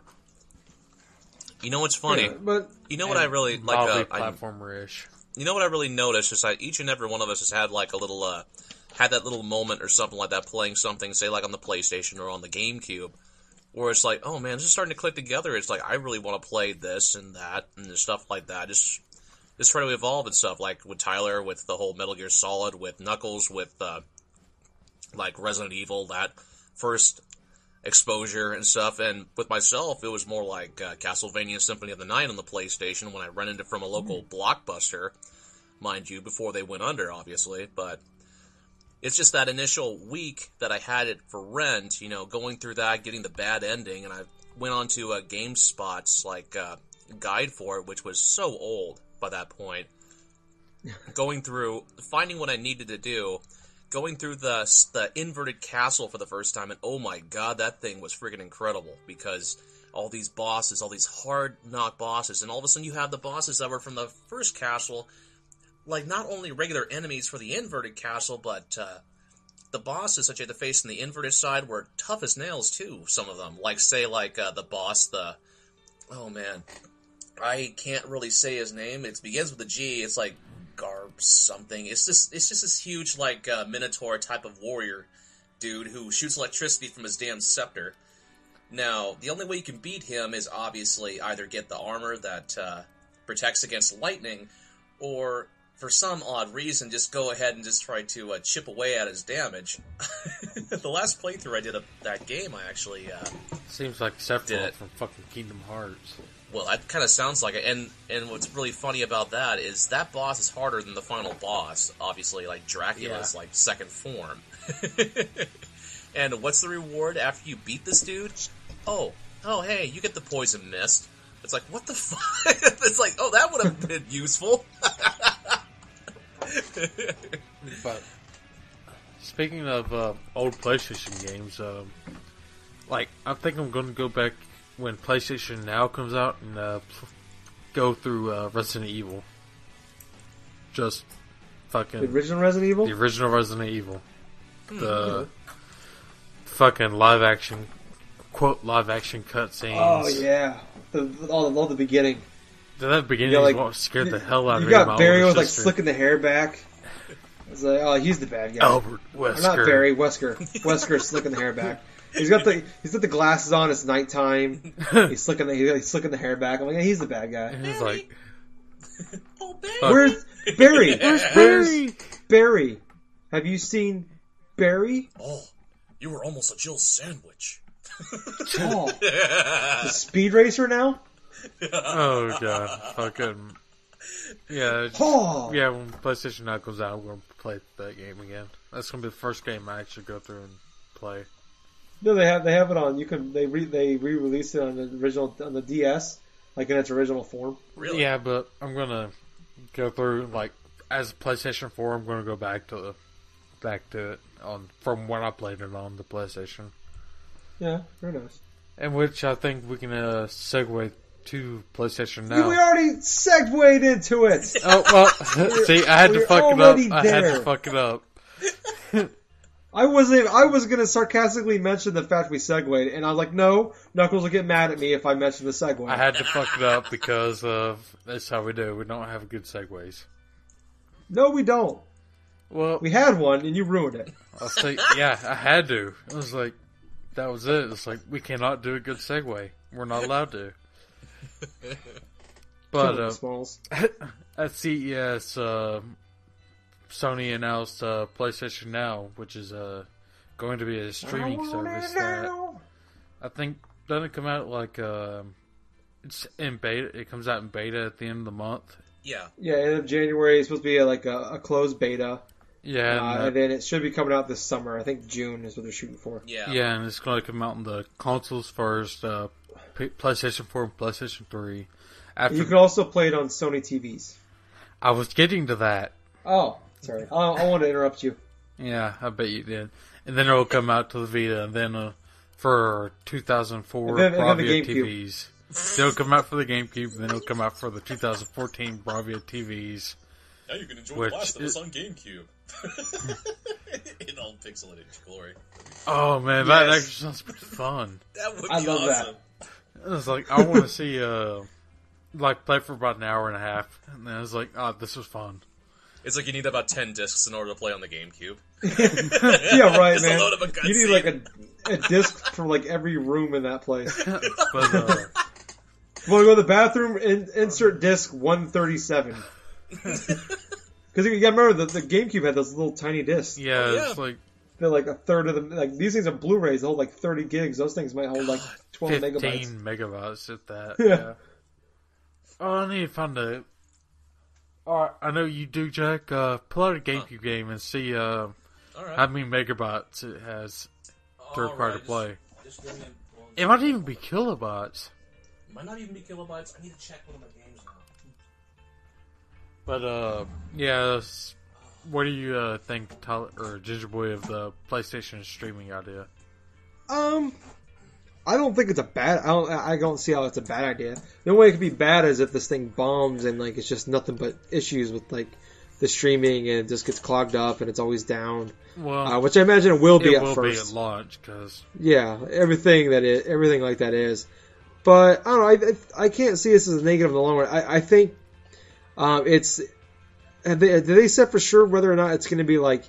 You know what's funny? Yeah, but You know what I really like? mildly Uh, platformer-ish. you know what I really noticed is that each and every one of us has had like a little, uh, had that little moment or something like that playing something, say like on the PlayStation or on the GameCube, where it's like, oh man, this is starting to click together. It's like I really want to play this and that and stuff like that. Just, just trying to evolve and stuff. Like with Tyler, with the whole Metal Gear Solid, with Knuckles, with uh, like Resident Evil, that first exposure and stuff. And with myself, it was more like uh, Castlevania Symphony of the Night on the PlayStation when I rented it from a local blockbuster, mind you, before they went under, obviously. But it's just that initial week that I had it for rent, you know, going through that, getting the bad ending, and I went on to uh, GameSpot's like uh, guide for it, which was so old by that point. going through, finding what I needed to do, going through the the inverted castle for the first time, and oh my god, that thing was freaking incredible because all these bosses, all these hard knock bosses, and all of a sudden you have the bosses that were from the first castle, like not only regular enemies for the inverted castle, but uh, the bosses that you had to face on the inverted side were tough as nails too. Some of them, like say like uh, the boss, the oh man, I can't really say his name. It begins with a G. It's like Garb something. It's just it's just this huge like uh, Minotaur type of warrior dude who shoots electricity from his damn scepter. Now, the only way you can beat him is obviously either get the armor that uh, protects against lightning, or for some odd reason, just go ahead and just try to uh, chip away at his damage. the last playthrough I did of that game, I actually uh, Seems like Sephiroth it. from fucking Kingdom Hearts. Well, that kind of sounds like it. And and what's really funny about that is that boss is harder than the final boss. Obviously, like Dracula's Yeah. like second form. and what's the reward after you beat this dude? Oh, oh, hey, you get the poison mist. It's like what the fuck? it's like oh, that would have been useful. But speaking of uh, old PlayStation games, um, like I think I'm going to go back when PlayStation Now comes out and uh, pl- go through uh, Resident Evil. Just fucking The original Resident Evil. the original Resident Evil, the fucking live action quote live action cutscenes. Oh yeah, the, all, all the beginning. That beginning Yeah, is like, what scared the hell out of me. You got Barry was like sister. slicking the hair back. It's like, oh, he's the bad guy. Albert Or Wesker. not Barry, Wesker. Wesker slicking the hair back. He's got the he's got the glasses on. It's nighttime. He's slicking the he's slicking the hair back. I'm like, yeah, he's the bad guy. He's like, oh, man. Fuck. Where's Barry? Where's Where's Barry? Barry? Have you seen Barry? Oh, you were almost a Jill sandwich. Oh, the speed racer now. Oh god, fucking yeah, Oh, yeah. When PlayStation Now comes out, I'm gonna play that game again. That's gonna be the first game I actually go through and play. no, they have they have it on. You can they re they re released it on the original on the DS, like in its original form. Really? Yeah, but I'm gonna go through like as PlayStation Four. I'm gonna go back to the back to it on from when I played it on the PlayStation, Yeah, very nice. and which I think we can uh, segue to PlayStation Now. We already segued into it. Oh well, see, I had to fuck it up. already I had to fuck it up. I wasn't. I was gonna sarcastically mention the fact we segued, and I was like, "No, Knuckles will get mad at me if I mention the segue." I had to fuck it up because of that's how we do. We don't have good segues. no, we don't. Well, We had one, and you ruined it. I'll say, yeah, I had to. It was like, that was it. It's like, we cannot do a good segue. We're not allowed to. But Killing uh, Smalls. at CES, uh, Sony announced uh, PlayStation Now, which is uh, going to be a streaming service that I think doesn't come out like um it's in beta. It comes out in beta at the end of the month, Yeah. Yeah, end of January. It's supposed to be a, like a, a closed beta, Yeah, uh, and, and then it should be coming out this summer. I think June is what they're shooting for. Yeah. yeah, and it's going to come out on the consoles first. Uh, P- PlayStation Four and PlayStation Three. After You can also play it on Sony TVs. I was getting to that. Oh, sorry. I, I want to interrupt you. Yeah, I bet you did. And then it'll come out to the Vita, and then uh, for 2004 And then- and then the Bravia TVs. It'll come out for the GameCube, and then it'll come out for the 2014 Bravia TVs. Now you can enjoy Which The Last of Us on GameCube. In all pixelated glory. Oh man, that actually sounds pretty fun. That would be I love that. Awesome. It's like I want to see uh, like play for about an hour and a half, and then it's like, oh, this was fun. It's like you need about 10 discs in order to play on the GameCube. Yeah, right, Just a man. load of a You need cutscene. like a, a disc for like every room in that place. But uh, Want to go to the bathroom? In, insert disc 137. Because you gotta remember the, the GameCube had those little tiny discs. yeah, Oh, yeah. it's like They're like a third of them. Like these things are Blu-rays. They hold like 30 gigs. Those things might hold like 12 15 megabytes. megabytes at that. Yeah. Yeah. Oh, I need to find a. Alright, I know you do, Jack. Uh, pull out a GameCube game and see uh, Alright. how many megabytes it has to require to play. Just, just give me one- It might even be kilobytes. Might not even be kilobytes. I need to check one of my games now. But uh, yeah. What do you uh, think, Tyler or Ginger Boy, of the PlayStation streaming idea? Um, I don't think it's a bad. I don't. I don't see how it's a bad idea. The only way it could be bad is if this thing bombs and like it's just nothing but issues with like the streaming and it just gets clogged up and it's always down. Well, Uh, which I imagine it will be it at will be at first. launch because yeah, everything that is everything like that is. But I don't know. I I can't see this as a negative in the long run. I I think um, it's. Have they, did they set for sure whether or not it's going to be like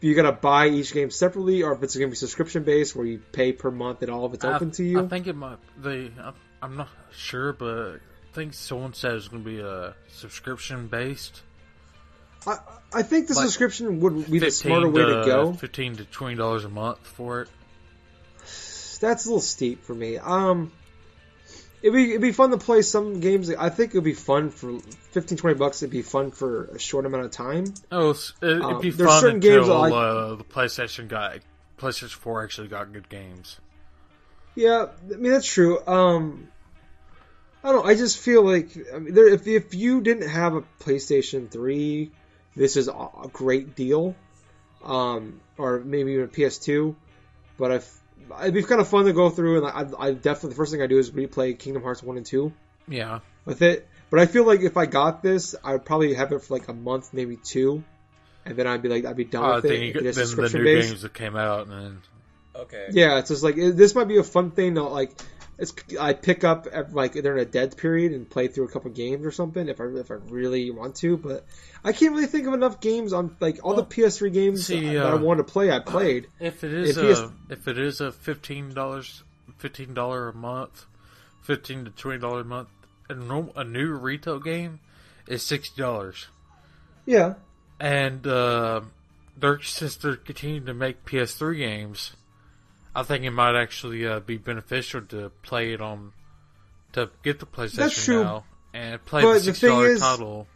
you got to buy each game separately, or if it's going to be subscription based where you pay per month and all of it's open to you? I think it might. They, I, I'm not sure, but I think someone said it's going to be a subscription based. I, I think the Like, subscription would be the 15 smarter way to go. Fifteen to twenty dollars a month for it. That's a little steep for me. Um, it'd be it'd be fun to play some games. I think it'd be fun for 15, 20 bucks. It'd be fun for a short amount of time. Oh, it'd Um, be fun certain until games like- uh, the PlayStation got PlayStation Four actually got good games. Yeah, I mean that's true. Um, I don't. know, I just feel like I mean, there, if if you didn't have a PlayStation Three, this is a great deal. Um, or maybe even a PS2. But if it'd be kind of fun to go through, and I, I definitely the first thing I do is replay Kingdom Hearts one and two Yeah, with it. But I feel like if I got this, I would probably have it for like a month, maybe two, and then I'd be like, I'd be done uh, with then, it. you, if get- it is then the new based. games that came out, and then Okay. Yeah, it's just like it, this might be a fun thing to like. It's I pick up like during a dead period and play through a couple games or something if I if I really want to. But I can't really think of enough games on like all the PS3 games see, that I want to play. I played. If it is If a if it is a fifteen dollars fifteen dollar a month, fifteen to twenty dollar a month, a, norm, a new retail game is sixty dollars, Yeah, and uh, they're since they're continuing to make PS3 games, I think it might actually uh, be beneficial to play it on to get the PlayStation That's true. now and play But the thing is- title.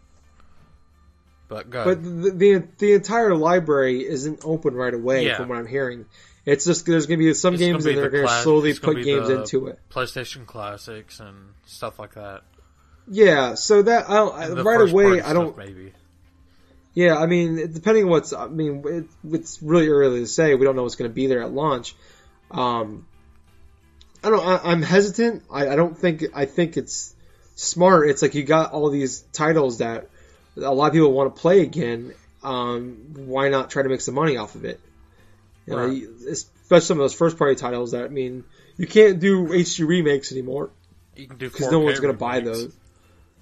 But go but the, the the entire library isn't open right away Yeah. from what I'm hearing. It's just there's going to be some It's games that they're the going to slowly put games into it. PlayStation Classics and stuff like that. Yeah, so that I don't, right away I don't maybe. Yeah, I mean, depending on what's, I mean, it, it's really early to say. We don't know what's going to be there at launch. Um, I don't. I, I'm hesitant. I, I don't think. I think it's smart. It's like you got all these titles that a lot of people want to play again. Um, why not try to make some money off of it? You Right. you- especially some of those first party titles that I mean, you can't do HD remakes anymore You can do because no one's going to buy those.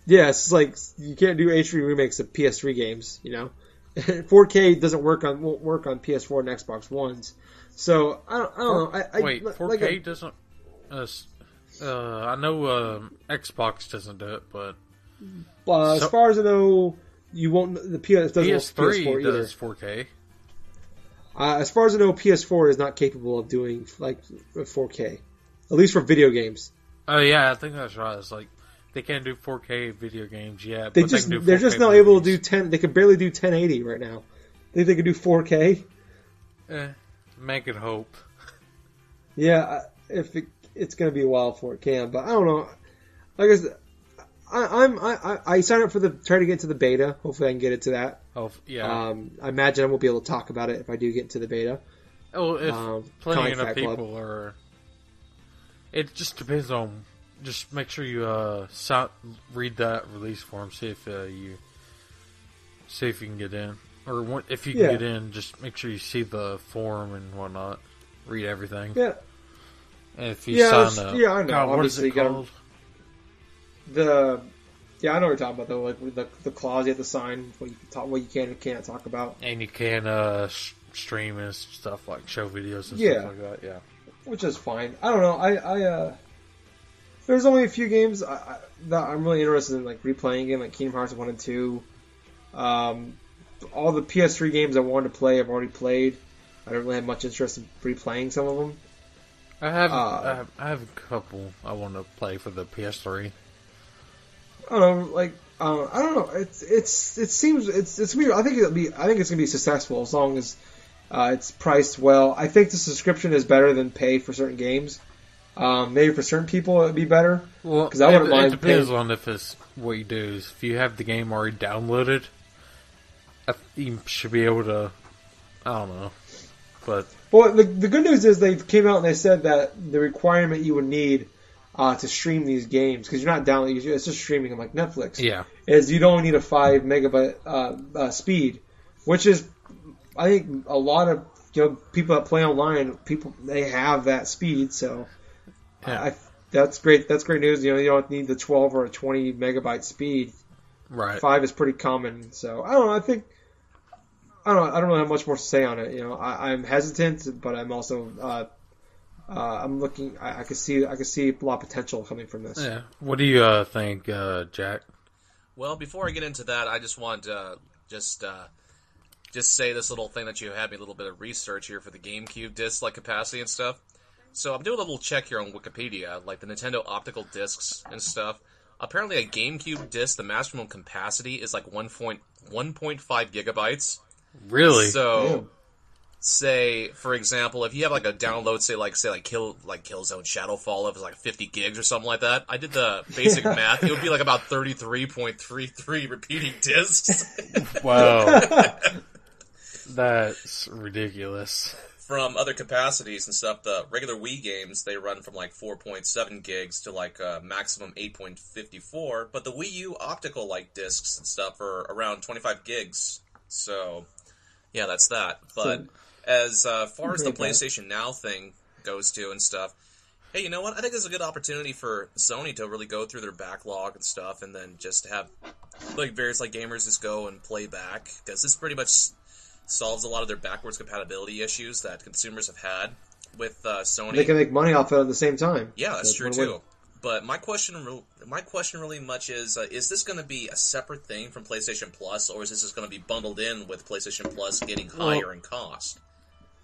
Yeah, it's like you can't do HD remakes of PS3 games. You know, 4K doesn't work on won't work on PS4 and Xbox Ones. So I don't, I don't know. I, I, Wait, like 4K a- doesn't. Uh, uh, I know um, Xbox doesn't do it, but uh, as so- far as I know, you won't. The PS doesn't work for PS3 PS4 either. does 4K. Uh, as far as I know, PS4 is not capable of doing like 4K, at least for video games. Oh yeah, I think that's right. It's like they can't do 4K video games yet. They just they they're just 4K not able to do 10. They can barely do 1080 right now. Think they can do 4K? Eh, make it hope. Yeah, if it, it's going to be a while before it can, but I don't know. Like I said, I, I'm I, I- signed up for the try to get to the beta. Hopefully, I can get it to that. Oh yeah. Um, I imagine I won't be able to talk about it if I do get into the beta. oh, if um, plenty enough Fact Club. people are. It just depends on. Just make sure you uh read that release form. See if uh, you see if you can get in, or if you can Yeah. get in. Just make sure you see the form and whatnot. Read everything. Yeah, And if you Yeah, sign up, yeah, I know. God, what is Obviously, it called? the yeah, I know what you're talking about though. Like the the clause you have to sign, what you can talk, what you can and can't talk about. And you can uh, stream and stuff like show videos and Yeah. stuff like that. Yeah. which is fine. I don't know. I, I uh, there's only a few games I, I, that I'm really interested in, like replaying again, like Kingdom Hearts one and two. Um, all the PS3 games I wanted to play, I've already played. I don't really have much interest in replaying some of them. I have, Uh, I have I have a couple I want to play for the PS3. I don't know, like uh, I don't know. It's it's it seems it's it's weird. I think it'll be I think it's gonna be successful as long as uh, it's priced well. I think the subscription is better than pay for certain games. Um, maybe for certain people it'd be better. Well, because I wouldn't it, mind it depends paying- on if it's what you do. Is if you have the game already downloaded, you should be able to. I don't know, but Well, the, the good news is they came out and they said that the requirement you would need uh, to stream these games because you're not downloading, it's just streaming them like Netflix. yeah, Is you don't need a five megabyte uh, uh, speed, which is I think a lot of you know people that play online, people they have that speed, so Yeah. I, that's great. That's great news. You know, you don't need the 12 or a 20 megabyte speed. right. Five is pretty common, so I don't know. I think I don't. know, I don't really have much more to say on it. You know, I, I'm hesitant, but I'm also uh, uh, I'm looking. I, I can see. I can see a lot of potential coming from this. Yeah. What do you uh, think, uh, Jack? Well, before I get into that, I just want to just uh, just say this little thing that you had me a little bit of research here for the GameCube disc like capacity and stuff. So I'm doing a little check here on Wikipedia, like the Nintendo optical discs and stuff. Apparently, a GameCube disc, the maximum capacity is like 1.1.5 gigabytes. Really? So, Damn. say for example, if you have like a download, say like say like kill like Killzone Shadowfall, if it's like 50 gigs or something like that. I did the basic math; it would be like about 33.33 repeating discs wow. That's ridiculous. from other capacities and stuff. The regular Wii games they run from like 4.7 gigs to like uh, maximum 8.54, but the Wii U optical like discs and stuff are around 25 gigs. So, yeah, that's that. But as uh, far as the. PlayStation Now thing goes to and stuff, hey, you know what? I think this is a good opportunity for Sony to really go through their backlog and stuff, and then just have like various like gamers just go and play back because this pretty much solves a lot of their backwards compatibility issues that consumers have had with uh, Sony. They can make money off it at the same time. Yeah, that's So true too. win-win. But my question, re- my question really much is: uh, Is this going to be a separate thing from PlayStation Plus, or is this just going to be bundled in with PlayStation Plus getting higher in cost?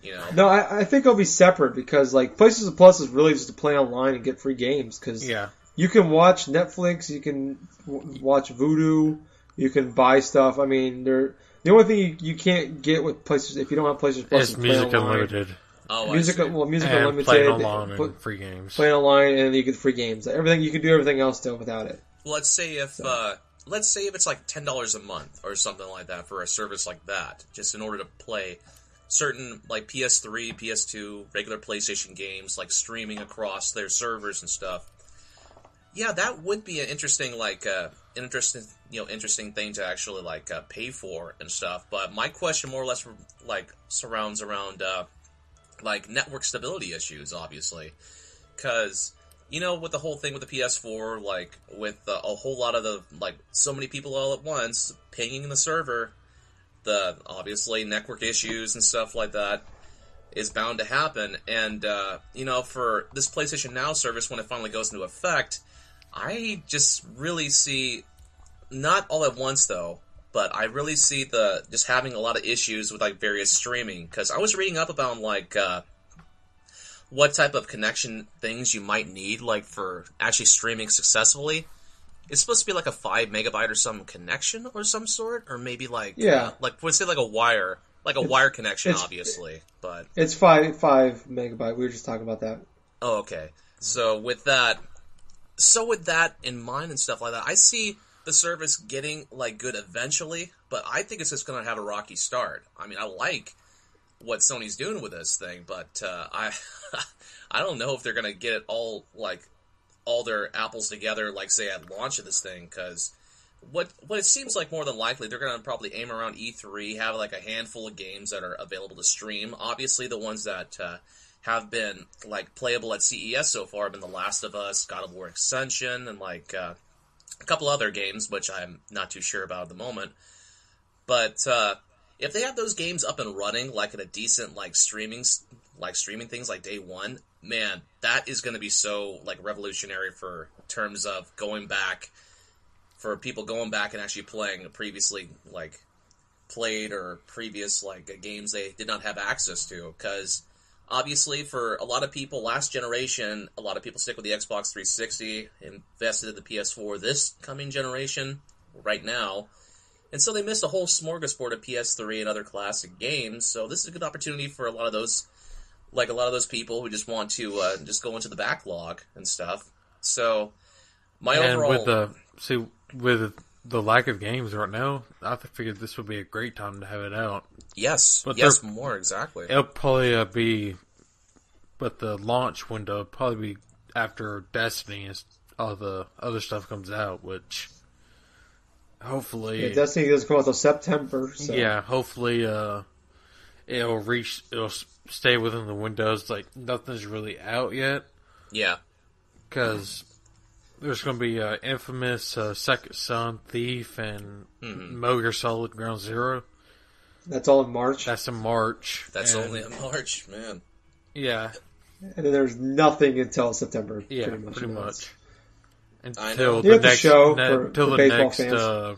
You know, No, I, I think it'll be separate because like PlayStation Plus is really just to play online and get free games because Yeah. you can watch Netflix, you can w- watch Vudu, you can buy stuff. I mean, they're the only thing you, you can't get with PlayStation if you don't have PlayStation Plus It's is play music online. unlimited. Oh, I Music, see. well, music And unlimited. playing online put- and free games. playing online, and you get free games. Everything you can do everything else still without it. Well, let's say if uh, let's say if it's like ten dollars a month or something like that for a service like that, just in order to play certain like PS3, PS2, regular PlayStation games, like streaming across their servers and stuff. Yeah, that would be an interesting like uh, an interesting you know interesting thing to actually like uh, pay for and stuff. But my question more or less like surrounds around uh, like network stability issues, obviously, because you know, with the whole thing with the PS4, like with uh, a whole lot of the like so many people all at once pinging the server, the obviously network issues and stuff like that is bound to happen. And uh, you know, for this PlayStation Now service when it finally goes into effect, I just really see not all at once though, but I really see the just having a lot of issues with like various streaming because I was reading up about like. Uh, what type of connection things you might need, like for actually streaming successfully. it's supposed to be like a five megabyte or some connection or some sort, or maybe like Yeah. uh, like let's say like a wire, like a wire connection, obviously. But It's five five megabyte. We were just talking about that. oh, okay. So with that, so with that in mind and stuff like that, I see the service getting like good eventually, but I think it's just going to have a rocky start. I mean, I like what Sony's doing with this thing, but uh, I I don't know if they're going to get it all like all their apples together, like say at launch of this thing, because what what it seems like more than likely they're going to probably aim around E3, have like a handful of games that are available to stream. Obviously, the ones that uh, have been like playable at CES so far have been The Last of Us, God of War Ascension, and like uh, a couple other games which I'm not too sure about at the moment. But uh, if they have those games up and running, like at a decent like streaming like streaming things like day one, man, that is going to be so like revolutionary for terms of going back for people going back and actually playing previously like played or previous like games they did not have access to because obviously for a lot of people last generation a lot of people stick with the xbox 360 invested in the ps4 this coming generation right now. And so they missed a whole smorgasbord of ps3 and other classic games. So this is a good opportunity for a lot of those like a lot of those people who just want to uh, just go into the backlog and stuff. So my and overall with the see with the lack of games right now, I figured this would be a great time to have it out. yes But yes more exactly It'll probably uh, be, but the launch window will probably be after Destiny and all the other stuff comes out, which hopefully, Yeah, Destiny doesn't come out until September. So. yeah, hopefully, uh, it'll reach, it'll stay within the windows. Like nothing's really out yet yeah because there's going to be uh, Infamous, uh, Second Son, Thief, and Mm-hmm. Metal Gear Solid Ground Zero. That's all in March. That's in March. That's and- only in March, man. yeah, and then there's nothing until September. yeah, pretty much. pretty much. Until know. the You have to next, show ne- for- until for the next, fans. uh,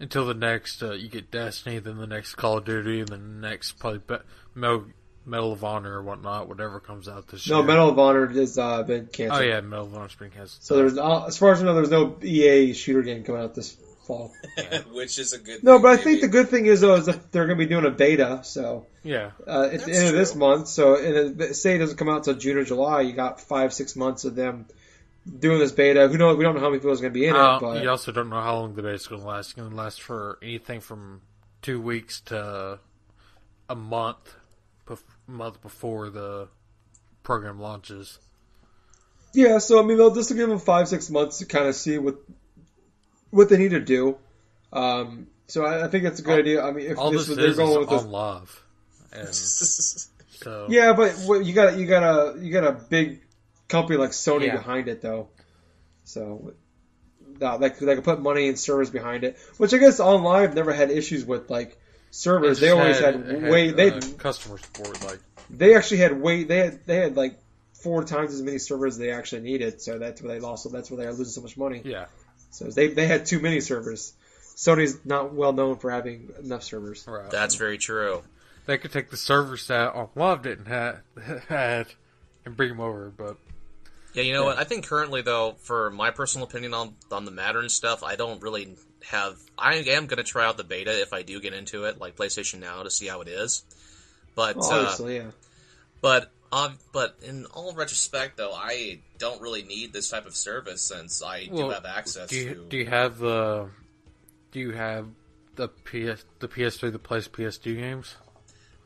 until the next, uh, you get Destiny, then the next Call of Duty, and then the next probably be- Medal, Medal of Honor or whatnot, whatever comes out this No, year. No, Medal of Honor has uh, been canceled. Oh yeah, Medal of Honor's been canceled. So there's, uh, as far as I know, there's no EA shooter game coming out this fall. Which is a good. No, thing, but I think the good thing is though is that they're going to be doing a beta. So yeah, uh, at the That's end of this month, so and it, say it doesn't come out until June or July, you got five six months of them doing this beta. Who knows? We don't know how many people is going to be in uh, it, but you also don't know how long the beta's going to last. It's going to last for anything from two weeks to a month, bef- month before the program launches. Yeah, so I mean, they'll just give them five, six months to kind of see what what they need to do. Um, so I, I think it's a good idea. I mean, if All this this is they're is going with on this, love, and so yeah, but what, you got you got a you got a big company like Sony Yeah. behind it though, so that they could, they could put money and servers behind it. Which I guess online I've never had issues with like servers. They just always had, it way they uh, customer support like they actually had way they had they had like four times as many servers as they actually needed. So that's where they lost. So That's where they are losing so much money. yeah So they they had too many servers. Sony's not well known for having enough servers. right. That's very true. they could take the servers that OnLive didn't have had and bring them over, but Yeah, you know what? I think currently, though, for my personal opinion on on the matter and stuff, I don't really have. I am going to try out the beta if I do get into it, like PlayStation Now, to see how it is. But Well, uh, obviously, yeah. but um, but in all retrospect, though, I don't really need this type of service since I do Well, have access do you to. do you have the do you have the PS the PS3 that plays PS2 games?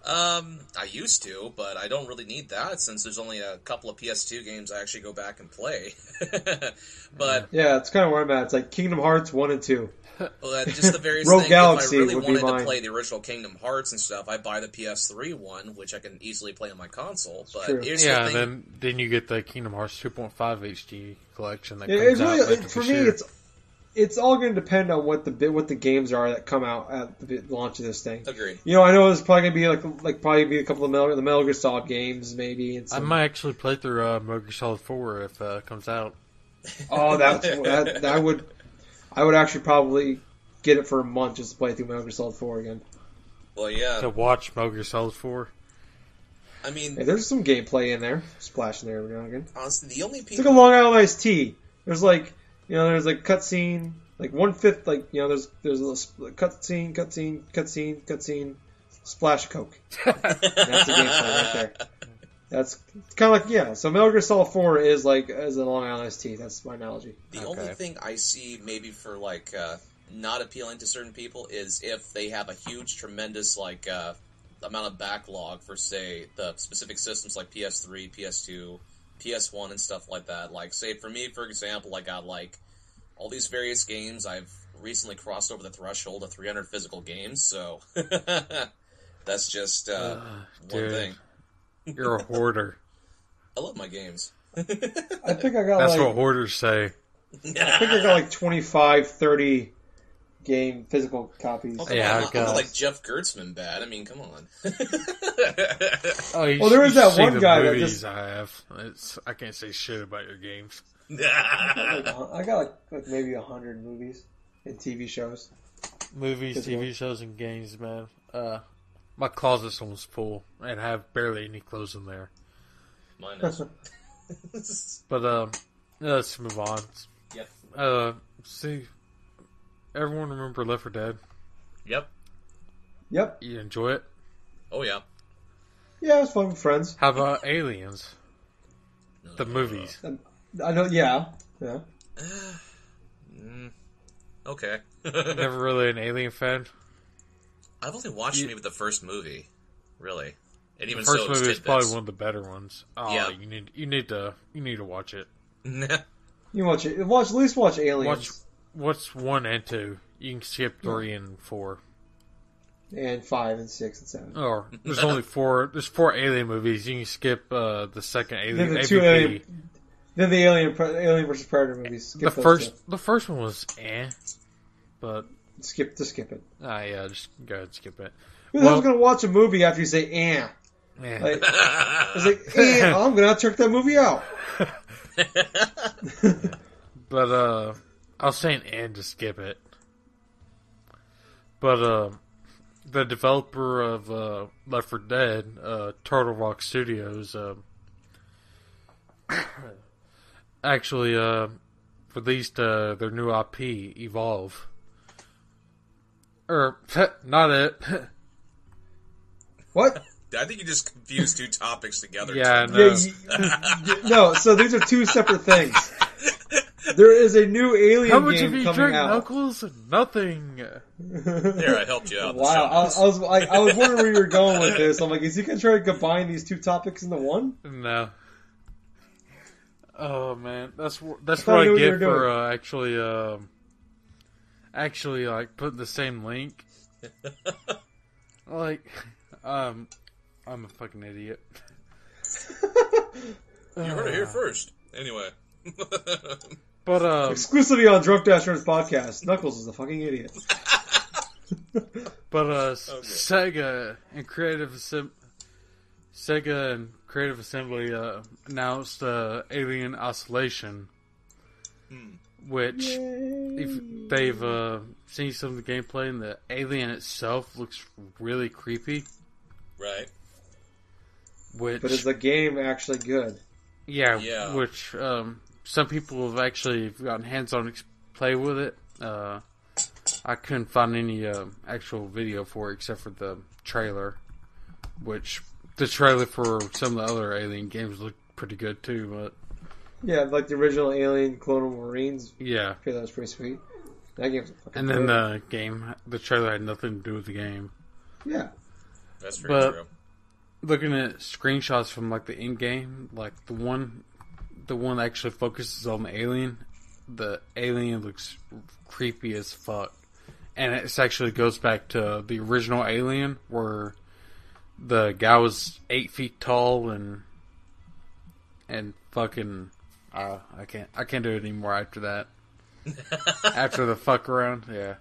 Um, I used to, but I don't really need that since there's only a couple of PS2 games I actually go back and play. but Yeah, it's kind of where I'm at. It's like Kingdom Hearts one and two. Well, that, just the various Rogue thing. Galaxy if I really wanted to play the original Kingdom Hearts and stuff, I buy the PS3 one, which I can easily play on my console. But true. here's yeah, the thing: then then you get the Kingdom Hearts 2.5 HD collection that Yeah, comes it's out later it- for this me. year. It's it's all going to depend on what the bi- what the games are that come out at the launch of this thing. Agreed. You know, I know there's probably going to be like like probably be a couple of Metal, the Metal Gear Solid games, maybe. And I might actually play through uh, Metal Gear Solid 4 if uh, it comes out. Oh, that, that that would I would actually probably get it for a month just to play through Metal Gear Solid 4 again. Well, yeah. To watch Metal Gear Solid 4. I mean, Hey, there's some gameplay in there, splashing there every now and again. honestly, the only It's people like a Long Island iced tea. There's like you know, there's like cutscene, like one fifth, like you know, there's there's a little cutscene, cutscene, cutscene, cutscene, splash of coke. That's the gameplay right there. That's kind of like yeah. So Metal Gear Solid Four is like as a Long Island iced tea. That's my analogy. The Okay. only thing I see maybe for like uh, not appealing to certain people is if they have a huge, tremendous like uh, amount of backlog for say the specific systems like PS3, PS2, PS1, and stuff like that. Like say for me, for example, I got like all these various games. I've recently crossed over the threshold of 300 physical games, so that's just uh, one dude. Thing. You're a hoarder. I love my games. I think I got That's like what hoarders say. I think I got like 25, 30 game physical copies. Oh, Yeah, on, I I'm not like Jeff Gertzman bad. I mean, come on. Oh, you Well, there was that one the guy that movies just- I have. It's I can't say shit about your games. Like, I got like, like maybe a hundred movies and TV shows. Movies, TV shows, and games, man. Uh, my closet's almost full, and I have barely any clothes in there. Mine is. But um, let's move on. yep. Uh, see, everyone remember Left 4 Dead? Yep. Yep. You enjoy it? Oh yeah. Yeah, it was fun with friends. How about Aliens? The movies. I know. Yeah. Yeah. Mm, okay. Never really an Alien fan. I've only watched You- maybe the first movie, really, and The even first so, it movie is probably one of the better ones. Oh, Yeah. you need you need to you need to watch it. You watch it. Watch at least watch Aliens Watch what's one and two. You can skip three and four. and five and six and seven. Or there's only four. There's four Alien movies. You can skip uh, the second Alien. Then the two Alien- Then the Alien, Alien versus Predator movies. Skip the first two. the first one was eh, but Skip to skip it. ah yeah, just go ahead and skip it. Who the Well- hell's gonna watch a movie after you say "eh"? Yeah. Like, it's like, eh, I'm gonna check that movie out. But uh, I was saying and to skip it. But uh, the developer of uh, Left 4 Dead, uh, Turtle Rock Studios, uh, actually uh, released uh, their new IP, Evolve. Or not it. What? I think you just confused two topics together. yeah, no. Yeah, you- you- no, so these are two separate things. There is a new Alien How much game have you coming drank, out. Knuckles? Nothing. There, I helped you out. Wow, I. I was like, I was wondering where you were going with this. I'm like, is he gonna try to combine these two topics into one? No. Oh man, that's that's what you I knew what you get for uh, actually um actually like put the same link. like, um, I'm a fucking idiot. You heard it here first. Anyway. But um, Exclusively on Drunk Dash Nerds podcast. Knuckles is a fucking idiot. but uh, S- Sega and Creative Assemb- Sega and Creative Assembly uh, announced uh, Alien Isolation, which if they've uh, seen some of the gameplay and the alien itself looks really creepy. right. Which But is the game actually good? yeah, Yeah. which um, some people have actually gotten hands-on ex- play with it. Uh, I couldn't find any uh, actual video for it except for the trailer, which the trailer for some of the other Alien games looked pretty good too. But Yeah, like the original Alien Colonial Marines. yeah, I that was pretty sweet. That game's fucking and then good. the game, the trailer had nothing to do with the game. yeah, That's pretty But- true. looking at screenshots from like the in game, like the one, the one that actually focuses on the alien. The alien looks creepy as fuck, and it actually goes back to the original Alien, where the guy was eight feet tall and and fucking. Uh, I can't. I can't do it anymore after that. after the fuck around, yeah.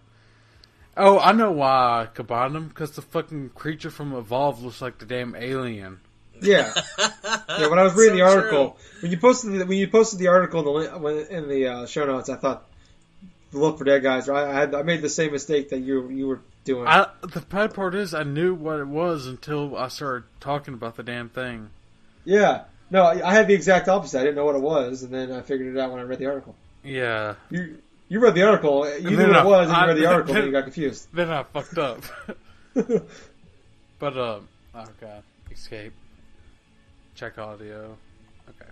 Oh, I know why I combined them because the fucking creature from Evolve looks like the damn alien. yeah, yeah. When I was reading So the article, when you posted the, when you posted the article in the in the uh, show notes, I thought the Left 4 Dead guys. I, I had I made the same mistake that you you were doing. I, the bad part is I knew what it was until I started talking about the damn thing. yeah, no, I I had the exact opposite. I didn't know what it was, and then I figured it out when I read the article. Yeah. You you read the article. You knew what I- it was, and you read the article, and you got confused. Then I fucked up. but um, oh god, escape. Check audio. Okay.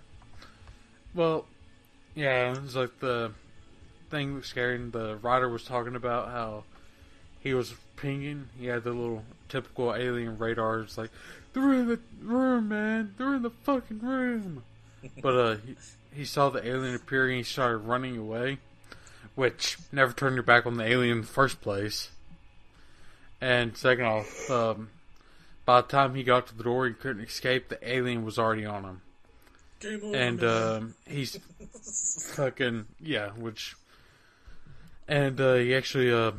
Well, yeah, it was like the thing was scary. and The writer was talking about how he was pinging. He had the little typical alien radars, like they're in the room, man. They're in the fucking room. but uh, he, he saw the alien appear and he started running away, which never turned your back on the alien in the first place. And second off, um, by the time he got to the door, he couldn't escape. The alien was already on him, Game over, and um, he's fucking yeah. Which, and uh, he actually uh,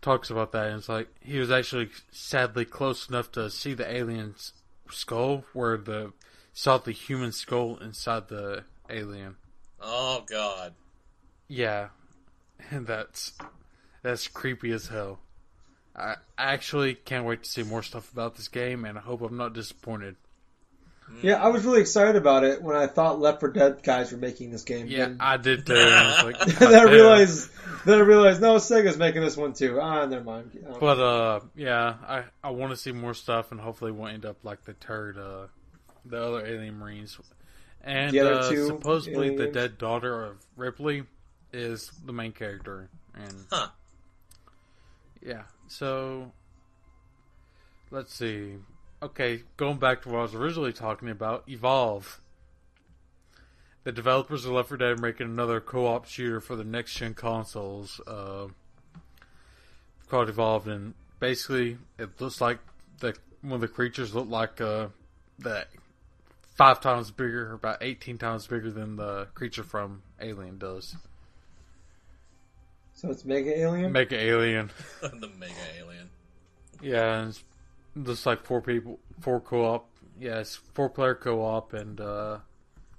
talks about that. And it's like he was actually sadly close enough to see the alien's skull, where the saw the human skull inside the alien. oh god. Yeah, and that's that's creepy as hell. I I actually can't wait to see more stuff about this game, and I hope I'm not disappointed. Yeah, I was really excited about it when I thought Left 4 Dead guys were making this game. Yeah, Then, I did too. and I was like, then I realized, then I realized, no, Sega's making this one too. Ah, never mind. But uh, yeah, I I want to see more stuff, and hopefully, it won't end up like the turd, uh, the other Alien Marines, and The other uh, two supposedly the dead daughter of Ripley is the main character, and Huh. Yeah. So let's see. Okay, going back to what I was originally talking about, Evolve. The developers of Left 4 Dead are making another co-op shooter for the next gen consoles, uh, called Evolve, and basically it looks like the one of the creatures look like uh, the five times bigger, about eighteen times bigger than the creature from Alien does. so it's Mega Alien. Mega alien. the mega alien. Yeah, and it's just like four people, four co-op. Yeah, it's four player co-op, and uh,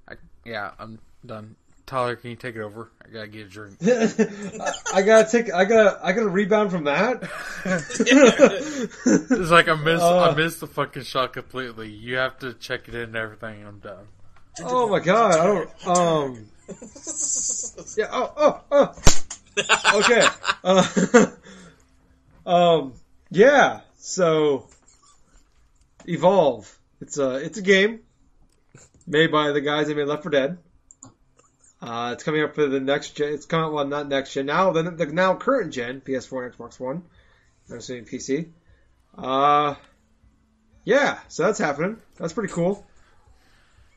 I, yeah, I'm done. Tyler, can you take it over? I gotta get a drink. I gotta take. I gotta. I gotta rebound from that. It's like I missed, I Uh. missed the fucking shot completely. You have to check it in and everything, and I'm done. oh my god! I don't. Um. Yeah. Oh. Oh. Oh. Okay. Uh, um. Yeah. So. Evolve. It's a. It's a game made by the guys that made Left 4 Dead. Uh, it's coming up for the next gen. It's coming well, not next gen now. The, the now current gen, PS4 and Xbox One. I'm assuming PC. Uh, yeah. So that's happening. That's pretty cool.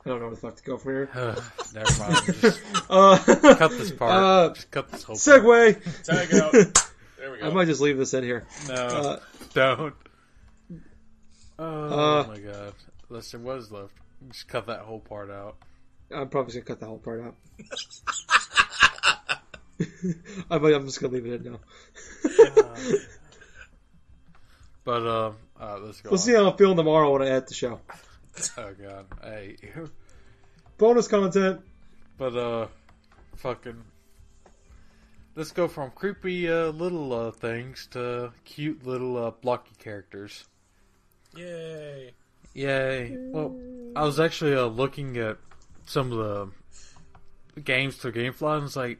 I don't know where the fuck to go from here. Never mind. Just Uh, cut this part. Uh, Just cut this whole part. segue. Tag out. There we go. I might just leave this in here. No, Uh, don't. Oh Uh, my god. Unless Listen, what is left? Just cut that whole part out. I'm probably just gonna cut the whole part out. I might, I'm just gonna leave it in now. But um, uh, let's go. We'll on. see how I'm feeling tomorrow when I edit the show. Oh god, I hate you. Bonus content. But uh, fucking. Let's go from creepy uh, little uh, things to cute little uh, blocky characters. Yay. Yay! Well, I was actually uh, looking at some of the games through GameFly, and it's like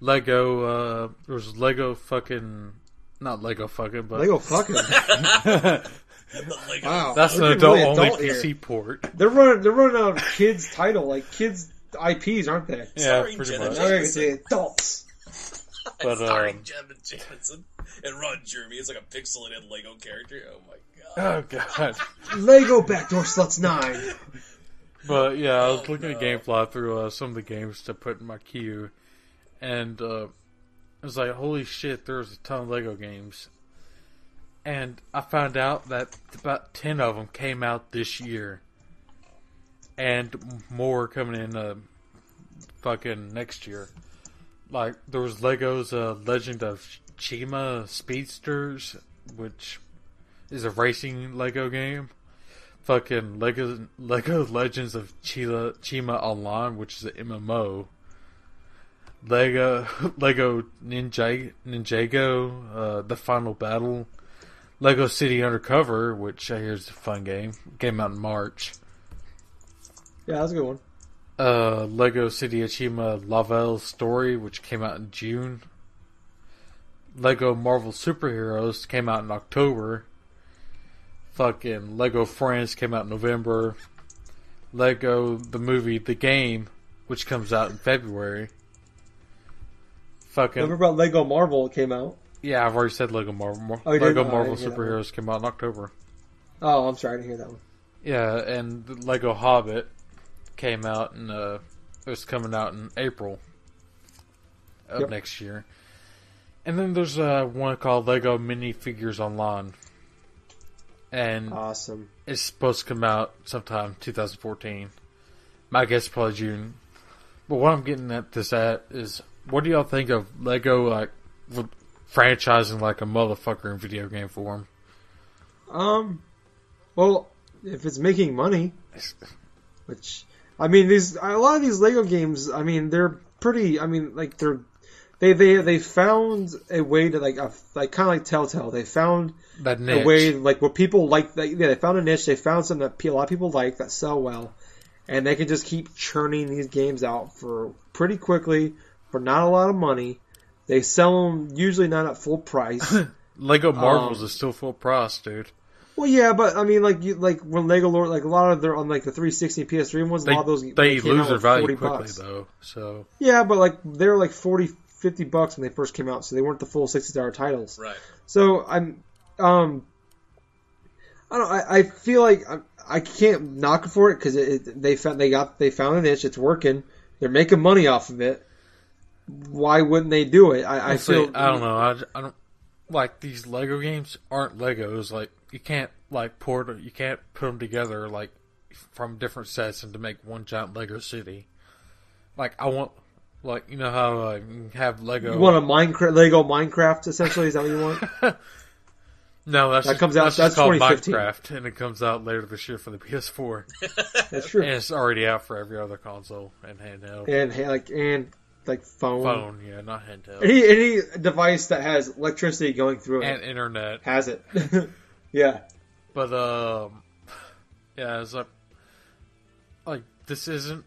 Lego. Uh, there was Lego fucking, not Lego fucking, but Lego fucking. Like, Wow. that's an We're getting really adult only adult here. PC port. They're running. They're running out of kids' title, like kids' IPs, aren't they? Yeah, Sorry, pretty Jenna. much. Now say adults. But, starring um, Jevin Jamison and Ron Jeremy is like a pixelated Lego character. Oh my god. Oh god. Lego Backdoor Sluts Nine. But yeah, I was Oh, looking at. GameFly through uh, some of the games to put in my queue, and uh, I was like, "Holy shit!" There's a ton of Lego games, and I found out that about ten of them came out this year, and more coming in uh, fucking next year. Like there was Lego's uh, Legend of Chima Speedsters, which is a racing Lego game fucking Lego Lego Legends of Chila, Chima Online, which is an MMO. Lego Lego Ninja Ninjago, uh, the Final Battle. Lego City Undercover, which I hear is a fun game. Came out in March. Yeah, that's a good one. Uh, Lego City Achima Lavelle Story, which came out in June. Lego Marvel Superheroes came out in October. Fucking Lego Friends came out in November. Lego the movie The Game, which comes out in February. Fucking Remember about Lego Marvel came out? yeah, I've already said Lego Marvel. Oh. Lego Oh, Marvel didn't hear that one. Superheroes came out in October. Oh, I'm sorry, to hear that one. Yeah, and the Lego Hobbit came out in uh it's coming out in April of Yep. next year. And then there's uh one called Lego Minifigures Online. And Awesome. it's supposed to come out sometime 2014. My guess is probably June. But what I'm getting at this at is what do y'all think of Lego like franchising like a motherfucker in video game form? Um, well, if it's making money, which I mean, these a lot of these Lego games, I mean, they're pretty. I mean, like they're they they they found a way to like a, like kind of like Telltale. They found That niche. a way like where people like that. Yeah, they found a niche. They found something that a lot of people like that sell well, and they can just keep churning these games out for pretty quickly for not a lot of money. They sell them usually not at full price. Lego Marvels Um, is still full price, dude. Well, yeah, but I mean, like, you, like when Lego Lord, like a lot of their on like the 360 PS3 ones, a They, lot of those they came lose their value quickly bucks. though. So Yeah, but like they're like 40, 50 bucks when they first came out, so they weren't the full 60 dollar titles. Right. So I'm, um, I don't, I, I feel like I, I can't knock it for it because it, it, they found they got they found an itch, it's working, they're making money off of it. Why wouldn't they do it? I, I See, feel I don't know. I, j- I don't like these Lego games aren't Legos. Like you can't like port you can't put them together like from different sets and to make one giant Lego city. Like I want like you know how uh, you have Lego. You want a Minecraft Lego Minecraft essentially? Is that what you want? no, that's that just, comes out- That's, that's called 2015. Minecraft, and it comes out later this year for the PS4, That's true. and it's already out for every other console and handheld. and like and like phone. Phone, yeah, not handheld. Any any device that has electricity going through it and internet. has it. yeah. But um, yeah, it's like like this isn't.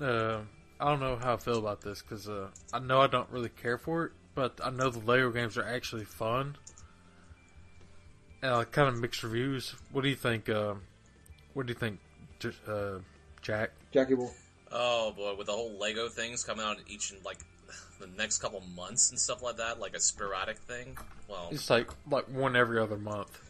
Uh, I don't know how I feel about this because uh, I know I don't really care for it, but I know the Lego games are actually fun. And like kind of mixed reviews. What do you think? Um, what do you think, uh, Jack? Jackie Bull. Oh boy, with the whole Lego things coming out each in like the next couple months and stuff like that, like a sporadic thing. Well, It's like like one every other month.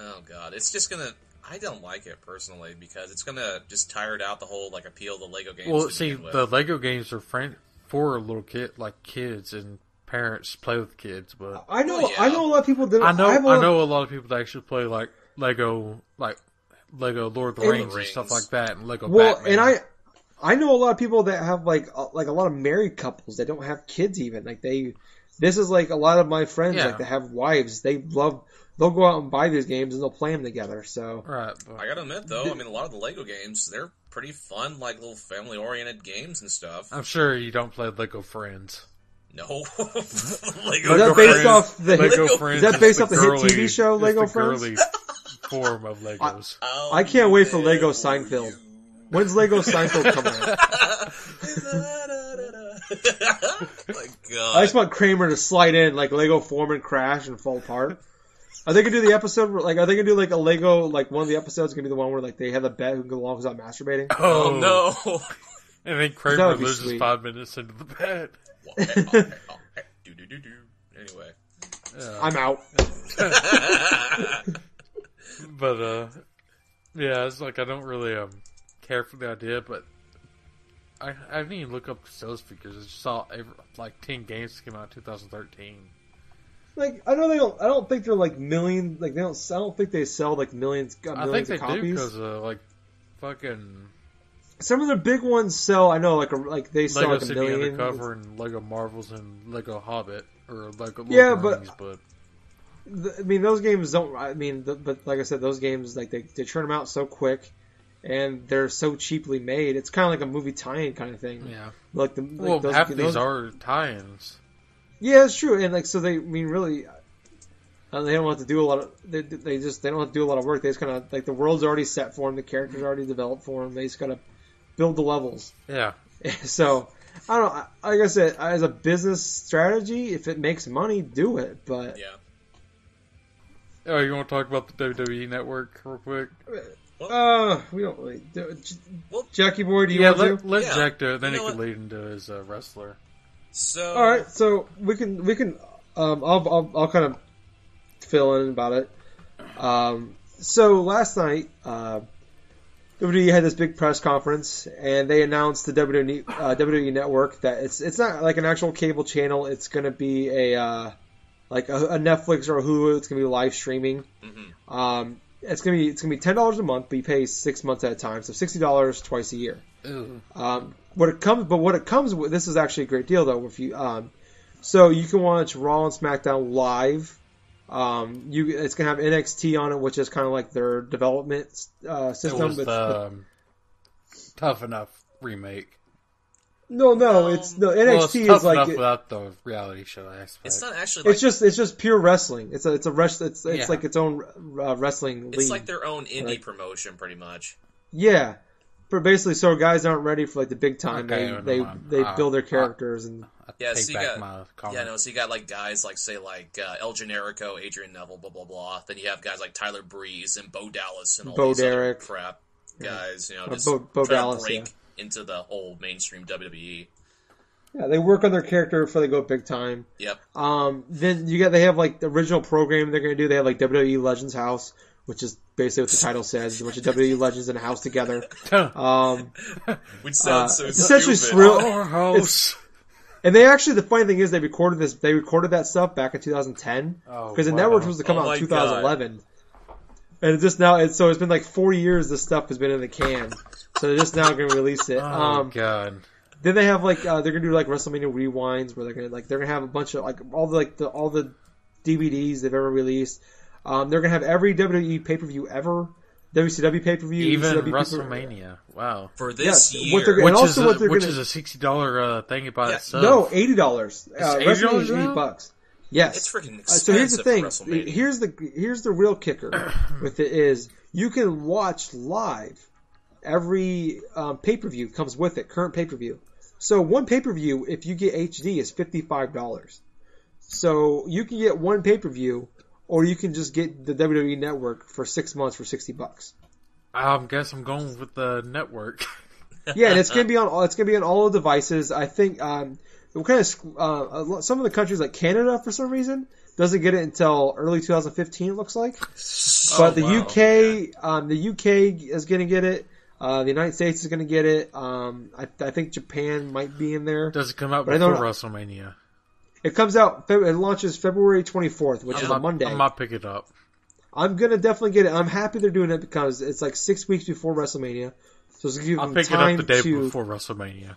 oh god, it's just gonna. I don't like it personally because it's gonna just tired out the whole like appeal of the Lego games. Well, to see, the Lego games are fran- for little kid like kids and parents play with kids, but I know. Well, yeah. I know a lot of people that I know have a I know a lot of people that actually play like Lego, like Lego Lord of the And- Rings and stuff like that, and Lego Well, Batman. and I, I know a lot of people that have like uh, like a lot of married couples that don't have kids even. Like they, this is like a lot of my friends Yeah. like that have wives. They love. They'll go out and buy these games and they'll play them together. So right, but- I gotta admit though, I mean, a lot of the Lego games they're pretty fun, like little family-oriented games and stuff. I'm sure you don't play Lego Friends. No, Is Lego. that Friends- based off the Lego Lego- Friends? is that based off the hit girly- TV show Lego the Friends? girly form of Legos. Oh, I can't wait for Lego Seinfeld. you. When's Lego Seinfeld coming out? My God. I just want Kramer to slide in like Lego form and crash and fall apart. Are they gonna do the episode where, like are they gonna do like a Lego like one of the episodes gonna be the one where like they have a bet who can go long without masturbating? oh no. And then That Kramer would be loses sweet. five minutes into the bet. do do do do. Anyway. I'm out. But uh, yeah, it's like I don't really um care for the idea, but I I didn't even look up the sales figures. I just saw every, like ten games came out in 2013. Like I know they don't. I don't think they're like million. Like they don't. I don't think they sell like millions. Uh, I think they of do copies. because uh, like fucking Some of the big ones sell. I know like a, like they sell Lego like a City million. Undercover and Lego Marvels and Lego Hobbit or Lego Lord Yeah, but- Rings, but I mean, those games don't. I mean, the, but like I said, those games like they they churn them out so quick, and they're so cheaply made. It's kind of like a movie tie-in kind of thing. yeah. Like the like well, those, half those- these are tie-ins. Yeah, it's true, and like so they I mean really, uh, they don't have to do a lot of they, they just they don't have to do a lot of work. They just kind of like the world's already set for them, the characters already developed for them. They just gotta build the levels. Yeah. So I don't. know. Like I said, as a business strategy, if it makes money, do it. But Yeah. Oh, you want to talk about the WWE network real quick? Uh, we don't really. Do, Well- Jackie boy, do you yeah, want let, to? let Yeah. Jack do it. Then You he know can what? lead into his uh, wrestler. So All right, so we can we can um, I'll, I'll I'll kind of fill in about it. Um, so last night, uh, WWE had this big press conference, and they announced the WWE uh, WWE Network that it's it's not like an actual cable channel. It's going to be a uh, like a, a Netflix or a Hulu. It's going to be live streaming. Mhm. Um, it's gonna be it's gonna be ten dollars a month, but you pay six months at a time, so sixty dollars twice a year. Um, what it comes, but what it comes with, this is actually a great deal though. If you, um, so you can watch Raw and SmackDown live. Um, you, it's gonna have NXT on it, which is kind of like their development uh, It system. was but- the um, Tough Enough remake. No, no, it's no well, it's NXT is like enough it- without the reality show aspect. it's not actually like it's just it's just pure wrestling. It's a it's a rest. It's it's Yeah. like its own uh, wrestling it's league. like their own indie Right. promotion, pretty much. yeah. But basically, so guys aren't ready for like the big time. Okay, they they mind. they Uh, build their uh, characters and I Yeah, take so you back got- my comment. Yeah, no. So you got like guys like say like uh, El Generico, Adrian Neville, blah blah blah. Then you have guys like Tyler Breeze and Bo Dallas and all Bo these other crap guys. You know, just Bo- Bo Dallas, to break yeah. Into the whole mainstream. WWE. yeah, they work on their character before they go big time. Yep. Um, then you got they have like the original program they're gonna do. They have like WWE Legends House, which is basically what the title says, a bunch of WWE legends in a house together. Um, Which uh, sounds so it's essentially stupid. surreal. Our house. and they actually the funny thing is they recorded this. They recorded that stuff back in 2010 Oh, because the wow. network was to come Oh out in 2011. And it's just now, it's, so it's been like four years. This stuff has been in the can, so they're just now going to release it. Oh um, god. Then they have like uh, they're gonna do like WrestleMania rewinds where they're gonna like they're gonna have a bunch of like all the like the all the DVDs they've ever released. Um, they're gonna have every WWE pay per view ever, WCW pay per view, Even WCW WrestleMania. Wow. for Yes, this what they're year. gonna- Which also is what a, they're which gonna- is a sixty dollar uh, thing about Yeah, itself. No, eighty dollars. Uh, WrestleMania is now? eighty bucks. Yes, It's freaking Uh, so here's the thing. Here's the here's the real kicker with it is you can watch live every um, pay per view comes with it. Current pay per view. So one pay per view, if you get HD, is fifty five dollars. So you can get one pay per view, or you can just get the WWE Network for six months for sixty bucks. I guess I'm going with the network. Yeah, and it's gonna be on all. It's gonna be on all the devices. I think. Um, kind of uh, some of the countries like Canada for some reason doesn't get it until early 2015. It looks like, but the wow. UK, um, the UK is gonna get it. Uh, the United States is gonna get it. Um, I, I think Japan might be in there. Does it come out before WrestleMania? It comes out. It launches February 24th, which is I a Monday. I might pick it up. I'm gonna definitely get it. I'm happy they're doing it because it's like six weeks before WrestleMania, so it's give I'll them it up time the day to. before WrestleMania.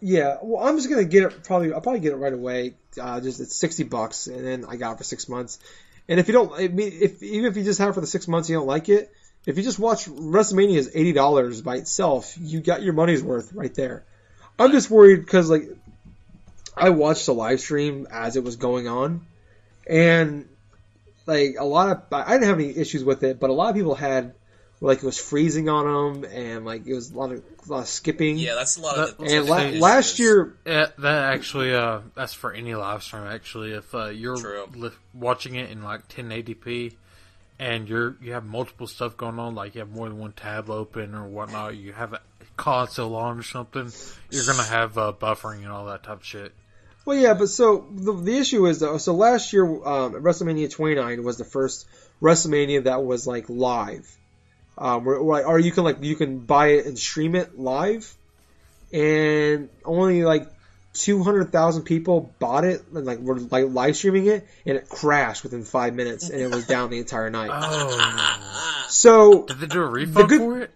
Yeah, well, I'm just gonna get it. Probably, I'll probably get it right away. Uh, just it's sixty bucks, and then I got it for six months. And if you don't, I mean, if even if you just have it for the six months, you don't like it. If you just watch WrestleMania is eighty dollars by itself, you got your money's worth right there. I'm just worried because like I watched the live stream as it was going on, and like a lot of I didn't have any issues with it, but a lot of people had like it was freezing on them, and like it was a lot of, a lot of skipping. Yeah, that's a lot of the And la- last year, Yeah, that actually, uh, that's for any live stream. Actually, if uh, you're li- watching it in like 1080p, and you're you have multiple stuff going on, like you have more than one tab open or whatnot, you have a console on or something, you're gonna have uh, buffering and all that type of shit. Well, yeah, but so the, the issue is though. So last year, um, WrestleMania 29 was the first WrestleMania that was like live, um, where, where, or you can like you can buy it and stream it live, and only like 200,000 people bought it and like were like live streaming it, and it crashed within five minutes, and it was down the entire night. Oh, So did they do a refund good- for it?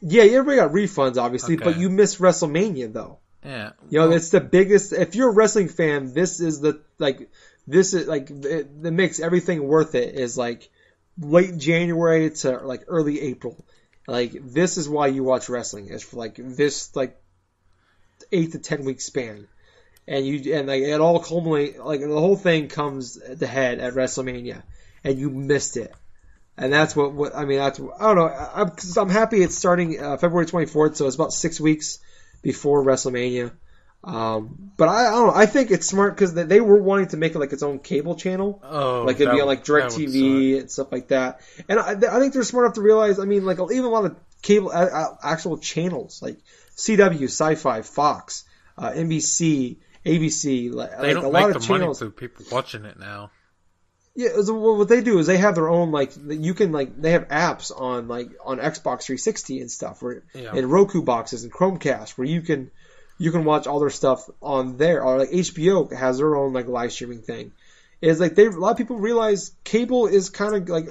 yeah, everybody got refunds obviously, but you missed WrestleMania though. Yeah, You know, it's the biggest. If you're a wrestling fan, this is the like. This is like it, that makes everything worth it. Is like late January to like early April. Like this is why you watch wrestling. Is for like this like eight to ten week span, and you and like it all culminate like the whole thing comes to head at WrestleMania, and you missed it. and that's what, what I mean. That's I don't know. I'm, I'm happy it's starting uh, February 24th, so it's about six weeks before WrestleMania. Um, but I, I don't know. I think it's smart because they, they were wanting to make it like its own cable channel. Oh, like it'd be on like would DirecTV and stuff like that. And I, I think they're smart enough to realize. I mean, like even a lot of cable actual channels like CW, Sci-Fi, Fox, uh, NBC, ABC, like. They like don't a make lot the of money channels. through people watching it now. Yeah, well, what they do is they have their own like you can like they have apps on like on Xbox 360 and stuff where Yeah. and Roku boxes and Chromecast where you can you can watch all their stuff on there or like HBO has their own like live streaming thing. Is like they a lot of people realize cable is kind of like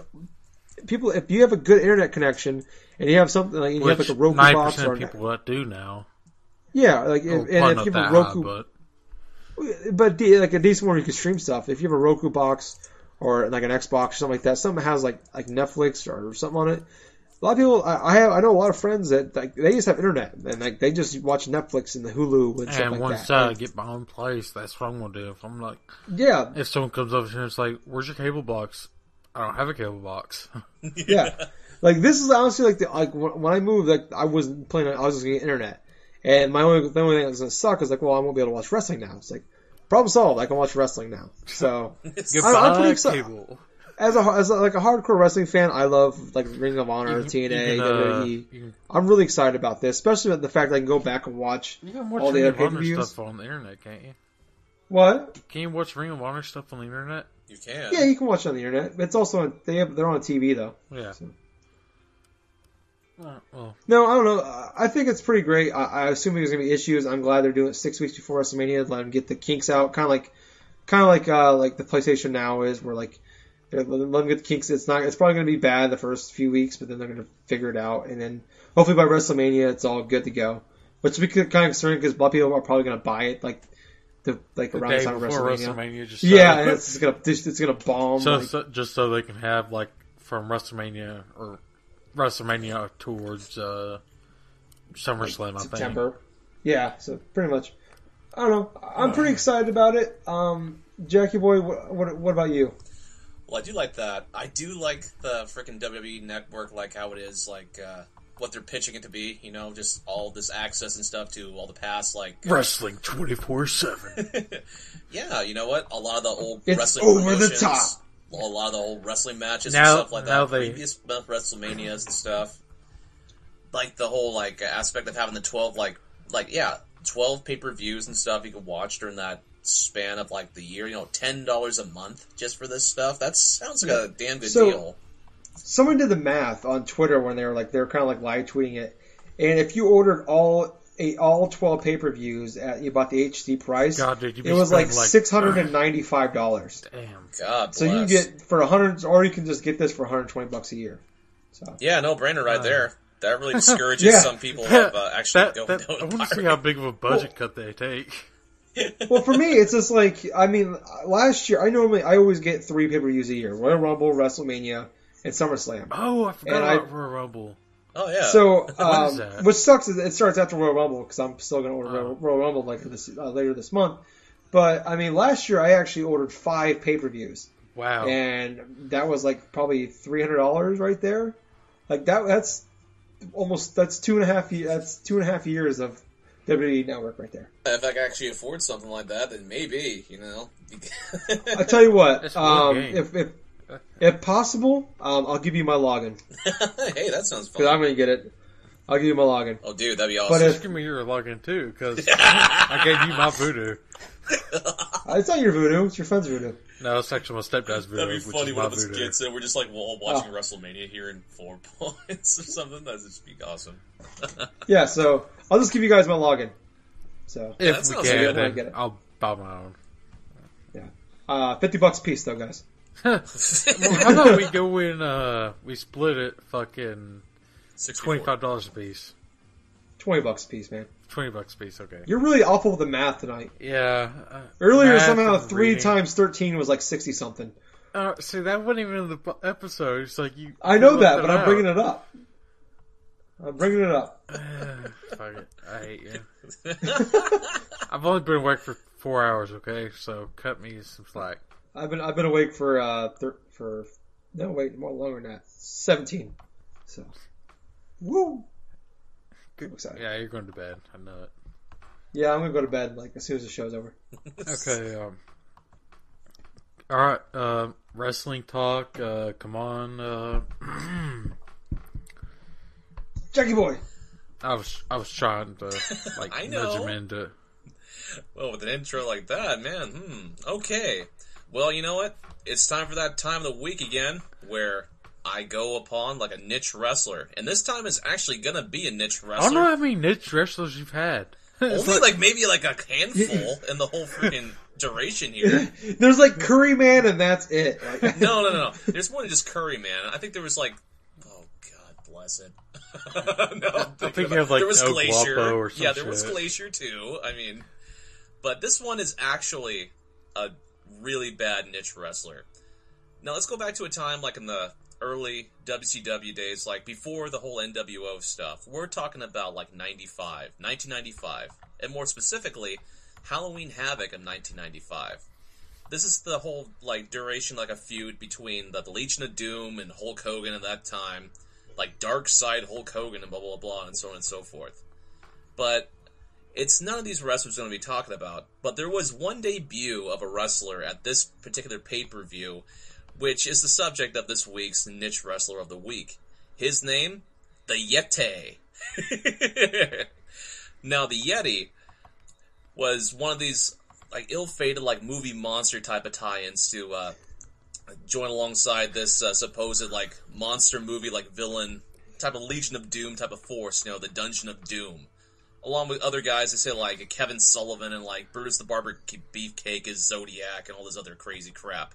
people if you have a good internet connection and you have something like you have like a Roku box or people that do now. yeah like if, and if not you have a Roku high, but but de- like a decent one you can stream stuff. If you have a Roku box or like an Xbox or something like that, something that has like like Netflix or something on it. A lot of people, I, I have, I know a lot of friends that like they just have internet and like they just watch Netflix and the Hulu and stuff and like once that. I get my own place, that's what I'm gonna do. If I'm like, yeah, if someone comes up here and it's like, "Where's your cable box?" I don't have a cable box. yeah. Like this is honestly like the like when I moved, like I wasn't planning. I was just gonna internet, and my only the only thing that's gonna suck is like, well, I won't be able to watch wrestling now. It's like problem solved. I can watch wrestling now. So Goodbye, I'm pretty excited. cable. as a as a, like a hardcore wrestling fan, I love like Ring of Honor, You TNA, you can, uh, WWE. can- I'm really excited about this, especially with the fact that I can go back and watch You can watch all the Ring other of Honor pay-per-views. stuff on the internet, can't you? What? Can you watch Ring of Honor stuff on the internet? You can. Yeah, you can watch it on the internet. It's also on, they have they're on TV though. Yeah. So- Uh, well, No, I don't know. I- think it's pretty great. I, I assume there's gonna be issues. I'm glad they're doing it six weeks before WrestleMania. Let them get the kinks out, kind of like, kind of like uh like the PlayStation Now is, where like they're, let them get the kinks. It's not. It's probably gonna be bad the first few weeks, but then they're gonna figure it out, and then hopefully by WrestleMania it's all good to go. Which would be kind of concerning because a lot of people are probably gonna buy it like the like the around the time of WrestleMania. WrestleMania, just Yeah, and it's gonna it's gonna bomb. so, like, so- just so they can have like from WrestleMania or WrestleMania towards uh, SummerSlam. I think. September. Yeah, so pretty much. I don't know. I'm pretty excited about it. Um, Jackie boy, what, what, what about you? Well, I do like that. I do like the freaking WWE network, like how it is, like uh, what they're pitching it to be. You know, just all this access and stuff to all the past, like Wrestling twenty four seven. yeah, you know what? A lot of the old It's wrestling over the top. A lot of the old wrestling matches Now- and stuff like that. they- Previous WrestleManias and stuff. Like the whole like aspect of having the twelve, like like yeah, twelve pay per views and stuff you can watch during that span of like the year. You know, ten dollars a month just for this stuff. That sounds like a damn good So- deal. Someone did the math on Twitter when they were like they were kind of like live tweeting it, and if you ordered all eight, all twelve pay per views at about the HD price, God, dude, you it was like, like six hundred and ninety five dollars. Damn. God, So you get for a hundred, or you can just get this for one hundred twenty bucks a year. So Yeah, no brainer right Uh, there. That really discourages Yeah. some people of uh, actually That, going that, down I want to see how big of a budget cut they take. well, for me, it's just like I mean, last year I normally I always get three pay per views a year: Royal Rumble, WrestleMania, and SummerSlam. Oh, I forgot And I- about Royal Rumble. Oh yeah. So, is um, which sucks is it starts after Royal Rumble because I'm still going to order Oh. Royal, Royal Rumble later this uh, later this month. But I mean, last year I actually ordered five pay per views, Wow. and that was like probably three hundred dollars right there. Like that, that's almost that's two and a half that's two and a half years of WWE Network right there. if I could actually afford something like that, then maybe you know. I tell you what, That's one um, game. if if if possible, um, I'll give you my login hey, that sounds because I'm going to get it. I'll give you my login. Oh, dude, that'd be But awesome. if Just give me your login too, because I gave you my Vudu. it's not your Vudu, it's your friend's Vudu. No, it's actually my stepdad's Vudu, That'd be which funny is one my of us Vudu. kids and we're just like all watching Oh. WrestleMania here in four points or something. That'd just be awesome. Yeah, so I'll just give you guys my login. So That If we sounds can, good. I then get it. I'll buy my own. Yeah, uh, fifty bucks a piece though, guys. Well, how about we go in, uh, we split it fucking Sixty-four. $25 a piece. Twenty bucks a piece, man. 20 bucks a piece, okay. You're really awful with the math tonight. Yeah. Uh, Earlier, somehow three reading. times thirteen was like sixty something. Uh, see, that wasn't even in the episode. It's like you. I know that, left but I'm bringing it up. I'm bringing it up. Fuck it. I hate you. I've only been awake for four hours, okay? So cut me some slack. I've been I've been awake for uh thir- for No, wait, more longer than that. 17. So, woo! I'm excited. Yeah, you're going to bed. I know it. Yeah, I'm gonna go to bed like as soon as the show's over. Okay. Um, all right. Uh, wrestling talk. Uh, come on. Uh, Jackie boy. I was I was trying to like I nudge know. him into. Well, with an intro like that, man, hmm, okay. Well, you know what? It's time for that time of the week again where I go upon like a niche wrestler. And this time is actually gonna be a niche wrestler. I don't know how many niche wrestlers you've had. Only like- like maybe like a handful in the whole freaking duration here. There's like Curry Man, and that's it. Like, No, no, no, no. There's more than just Curry, man. I think there was like, oh God bless it. no, I think you have, like, there was El Glacier. Guapo or some yeah, there was. Glacier too. I mean, but this one is actually a really bad niche wrestler. Now let's go back to a time like in the early WCW days, like before the whole NWO stuff. We're talking about like 95, 1995, and more specifically, Halloween Havoc of 1995 this is the whole like duration like a feud between the, the Legion of Doom and Hulk Hogan at that time, like Dark Side Hulk Hogan and blah blah blah and so on and so forth. But it's none of these wrestlers going to be talking about. But there was one debut of a wrestler at this particular pay per view, which is the subject of this week's niche wrestler of the week. His name, the Yeti. now the Yeti was one of these like ill-fated like movie monster type of tie-ins to uh, join alongside this uh, supposed like monster movie like villain type of Legion of Doom type of force, you know, the Dungeon of Doom. Along with other guys, they say like Kevin Sullivan and like Brutus the Barber Beefcake is Zodiac and all this other crazy crap.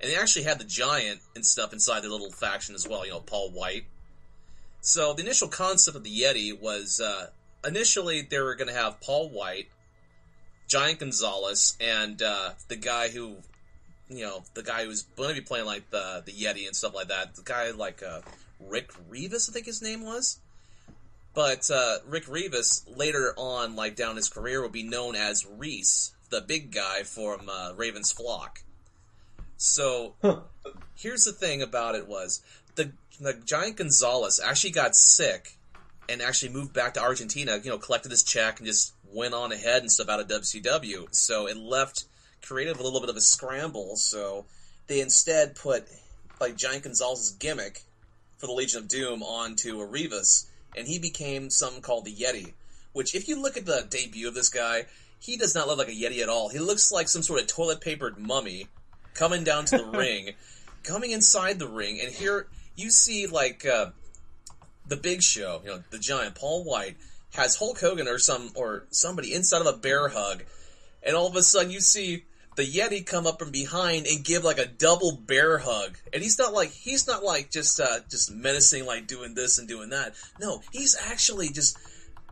And they actually had the Giant and stuff inside their little faction as well, you know, Paul White. So the initial concept of the Yeti was uh, initially they were going to have Paul White, Giant Gonzalez, and uh, the guy who, you know, the guy who's going to be playing like the the Yeti and stuff like that. The guy like uh, Rick Revis, I think his name was. But uh, Rick Revis later on, like down his career, will be known as Reese, the big guy from uh, Raven's Flock. So here's the thing about it was the the Giant Gonzalez actually got sick and actually moved back to Argentina, you know, collected his check and just went on ahead and stuff out of WCW. So it left creative a little bit of a scramble. So they instead put like Giant Gonzalez's gimmick for the Legion of Doom onto a Rivas, and he became something called the Yeti. Which, if you look at the debut of this guy, he does not look like a Yeti at all. He looks like some sort of toilet papered mummy coming down to the ring, coming inside the ring, and here you see like uh, the Big Show, you know, the Giant Paul White has Hulk Hogan or some or somebody inside of a bear hug, and all of a sudden you see the Yeti come up from behind and give like a double bear hug, and he's not like he's not like just uh, just menacing like doing this and doing that. No, he's actually just.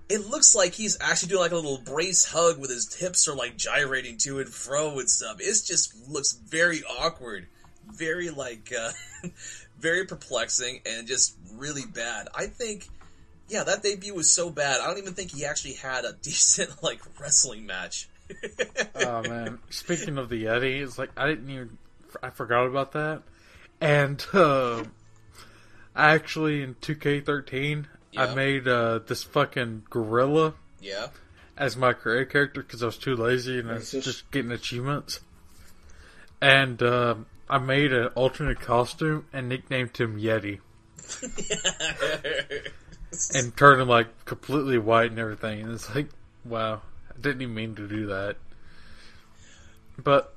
It looks like he's actually doing like a little brace hug with his hips are like gyrating to and fro and stuff. It just looks very awkward, very like uh, very perplexing and just really bad. I think yeah, that debut was so bad. I don't even think he actually had a decent like wrestling match. Oh man! Speaking of the Yeti, it's like I didn't even I forgot about that, and uh, I actually in 2K13 Yeah. I made uh, this fucking gorilla yeah. as my career character because I was too lazy and I was Racist. just getting achievements. And um I made an alternate costume and nicknamed him Yeti, and turned him like completely white and everything. And it's like, wow, didn't even mean to do that. But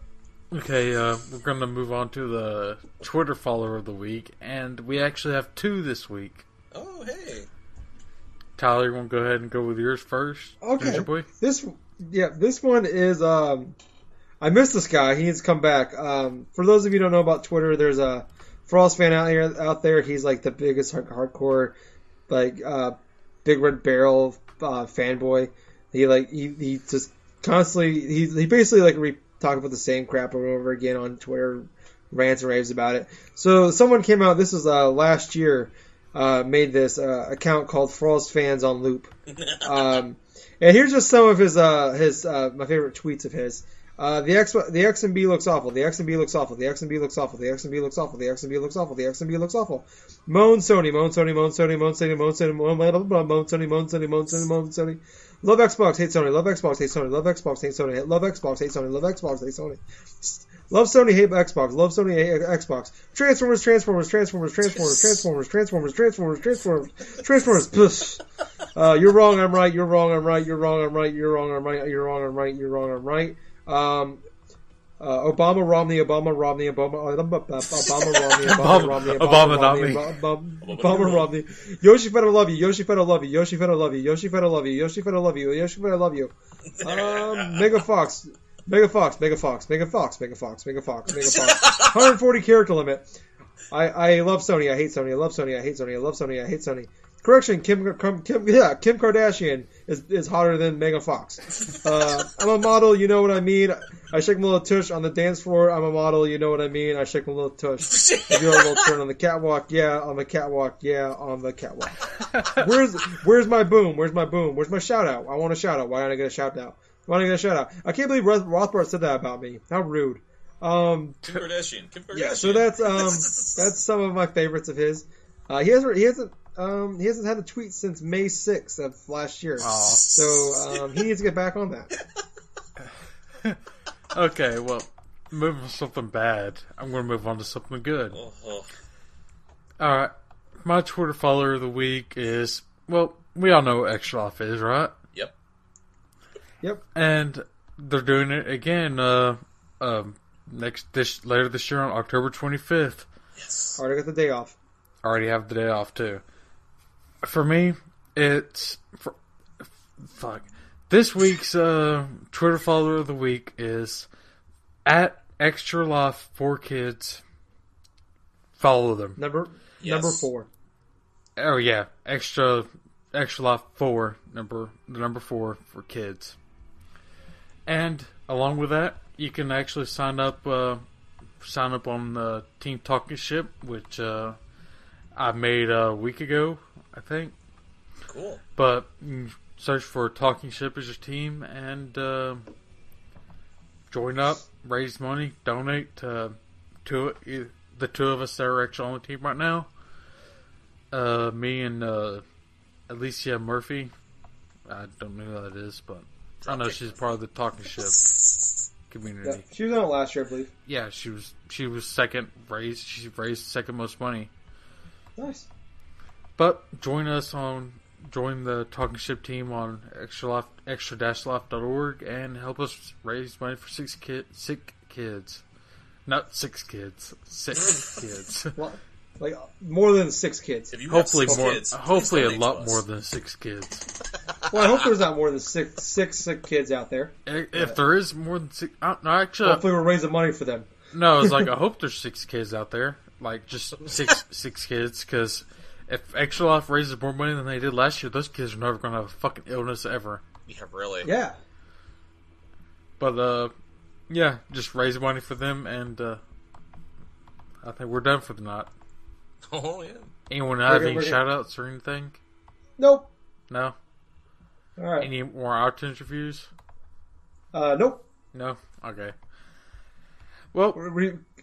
okay, uh, we're gonna move on to the Twitter follower of the week, and we actually have two this week. oh hey. Tyler, you want to go ahead and go with yours first? Okay. Ninja boy. This, yeah, this one is. Um, I missed this guy. He needs to come back. Um, for those of you who don't know about Twitter, there's a Frost fan out here out there. He's like the biggest hardcore, like uh, big red barrel uh, fanboy. He like he, he just constantly he he basically like re- talk about the same crap over and over again on Twitter, rants and raves about it. So someone came out. This was uh, last year. Uh, made this uh, account called Frost Fans on Loop. Um, and here's just some of his uh, his uh, my favorite tweets of his. Uh, the X the X and B looks awful. The X and B looks awful. The X and B looks awful. The X and B looks awful. The X and B looks awful. The X and B looks awful. Moan Sony, moan Sony, moan Sony, moan Sony, moan Sony, moan Sony, moan Sony, moan Sony, moan Sony. Love Xbox, hate Sony. Love Xbox, hate Sony. Love Xbox, hate Sony. Love Xbox, hate Sony. Love Xbox, hate Sony. Love Sony, hate Xbox. Love Sony, hate Xbox. Transformers, Transformers, Transformers, Transformers, Transformers, Transformers, Transformers, Transformers, Transformers. Puss. Uh, you're wrong. I'm right. You're wrong. I'm right. You're wrong. I'm right. You're wrong. I'm right. You're wrong. I'm right. You're wrong. I'm right. Um, uh, Obama, Romney, Obama, Romney, Obama, uh, Obama, Romney, Obama, Romney, Obama, Romney, Romney. Obama, Obama, Romney. Yoshi Fed, I love you. Yoshi Fed, I love you. Yoshi Fed, I love you. Yoshi Fed, I love you. Yoshi Fed, I love you. Yoshi Fed, I love you. Um, Megan Fox. Megan Fox, Megan Fox, Megan Fox, Megan Fox, Megan Fox, Megan Fox. 140 character limit. I, I love Sony. I hate Sony. I love Sony. I hate Sony. I love Sony. I hate Sony. Correction, Kim, Kim, Kim yeah, Kim Kardashian is, is hotter than Megan Fox. Uh, I'm a model, you know what I mean. I shake my little tush on the dance floor. I'm a model, you know what I mean. I shake my little tush. I do a little turn on the catwalk, yeah, on the catwalk, yeah, on the catwalk. Where's where's my boom? Where's my boom? Where's my shout out? I want a shout out. Why don't I get a shout out? Why don't I get a shout out? I can't believe Roth- Rothbard said that about me. How rude. Um, Kim Kardashian. Kim Kardashian. yeah, so that's um that's some of my favorites of his. Uh, he hasn't he hasn't um he hasn't had a tweet since May 6th of last year. Aw. So um, he needs to get back on that. Okay, well, moving from something bad, I'm going to move on to something good. Oh, oh. All right, my Twitter follower of the week is well, we all know what Extra Life is, right? Yep. Yep. And they're doing it again. Uh, um, next this later this year on October 25th. Yes. Already got the day off. already have the day off too. For me, it's for, fuck. This week's uh, Twitter follower of the week is at Extra Life for Kids. Follow them. Number Yes. number four. Oh yeah, extra extra life four number the number four for kids. And along with that, you can actually sign up uh, sign up on the Team Talking Ship, which uh, I made a week ago, I think. Cool. But you search for Talking Ship as your team and uh, join up, raise money, donate to to it- the two of us that are actually on the team right now. Uh, me and uh, Alicia Murphy. I don't know who that is, but I know she's part of the Talking Ship community. Yeah, she was on it last year, I believe. Yeah, she was she was second raised. She raised second most money. Nice. But join us on join the Talking Ship team on extra life extra dash life.org and help us raise money for six kid sick kids. Not six kids. Six kids. Well, like more than six kids. If you Hopefully have six more kids, hopefully a lot more than six kids. Well, I hope there's not more than six six sick kids out there. I- If there is more than six uh, no actually Hopefully, we're raising money for them. no, it's like I hope there's six kids out there. Like just six six kids because if Extra Life raises more money than they did last year, those kids are never going to have a fucking illness ever. Yeah, really. Yeah. But uh, yeah, just raise money for them, and uh, I think we're done for the night. Oh yeah. Anyone have We're any good, shout outs or anything? Nope. No. All right. Any more art interviews? Uh, nope. No. Okay. Well,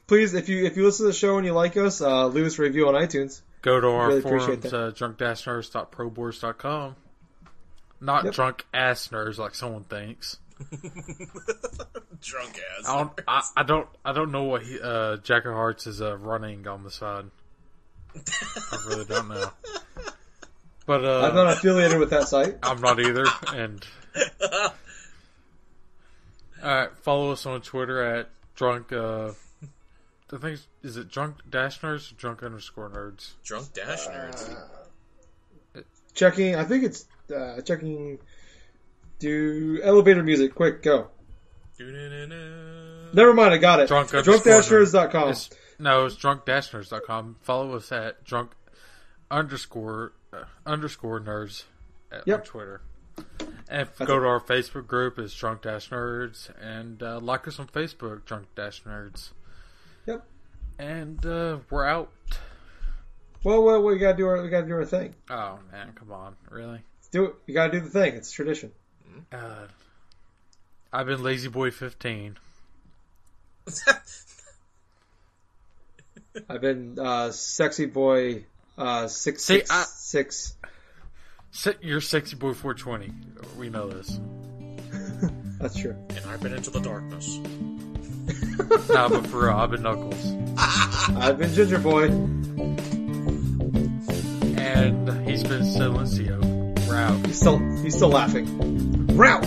please, if you if you listen to the show and you like us, uh, leave us a review on iTunes. Go to our Really forums, uh, drunk-nerds.proboards.com. Not Yep. drunk ass nerds like someone thinks. Drunk ass. I don't. I, I don't. I don't know what he, uh, Jack of Hearts is uh, running on the side. I really don't know. But uh, I'm not affiliated with that site. I'm not either. And all right, follow us on Twitter at drunk. Uh, I think it's- is it drunk dash nerds or drunk underscore nerds. Drunk dash nerds. Checking. I think it's uh, checking. Do elevator music. Quick, go. Doo-doo-doo-doo. Never mind. I got it. Drunk underscore Drunk-nerds.com. It's, no, it's drunk dash nerds.com. Follow us at drunk underscore uh, underscore nerds at, on Yep. Twitter. And That's go it. to our Facebook group, it's drunk dash nerds, and uh, like us on Facebook, drunk dash nerds. Yep. And uh, we're out. Well, well, we gotta do our we gotta do our thing. Oh man, come on, really? Do it. You gotta do the thing. It's tradition. Uh, I've been Lazy Boy 15. I've been uh, sexy boy uh, six See, six I- six. Se- You're Sexy Boy 420. We know this. That's true. and I've been into the darkness. nah, but for real, I've been Knuckles. I've been ginger boy. And he's been Silencio. Route. He's still he's still laughing. Route.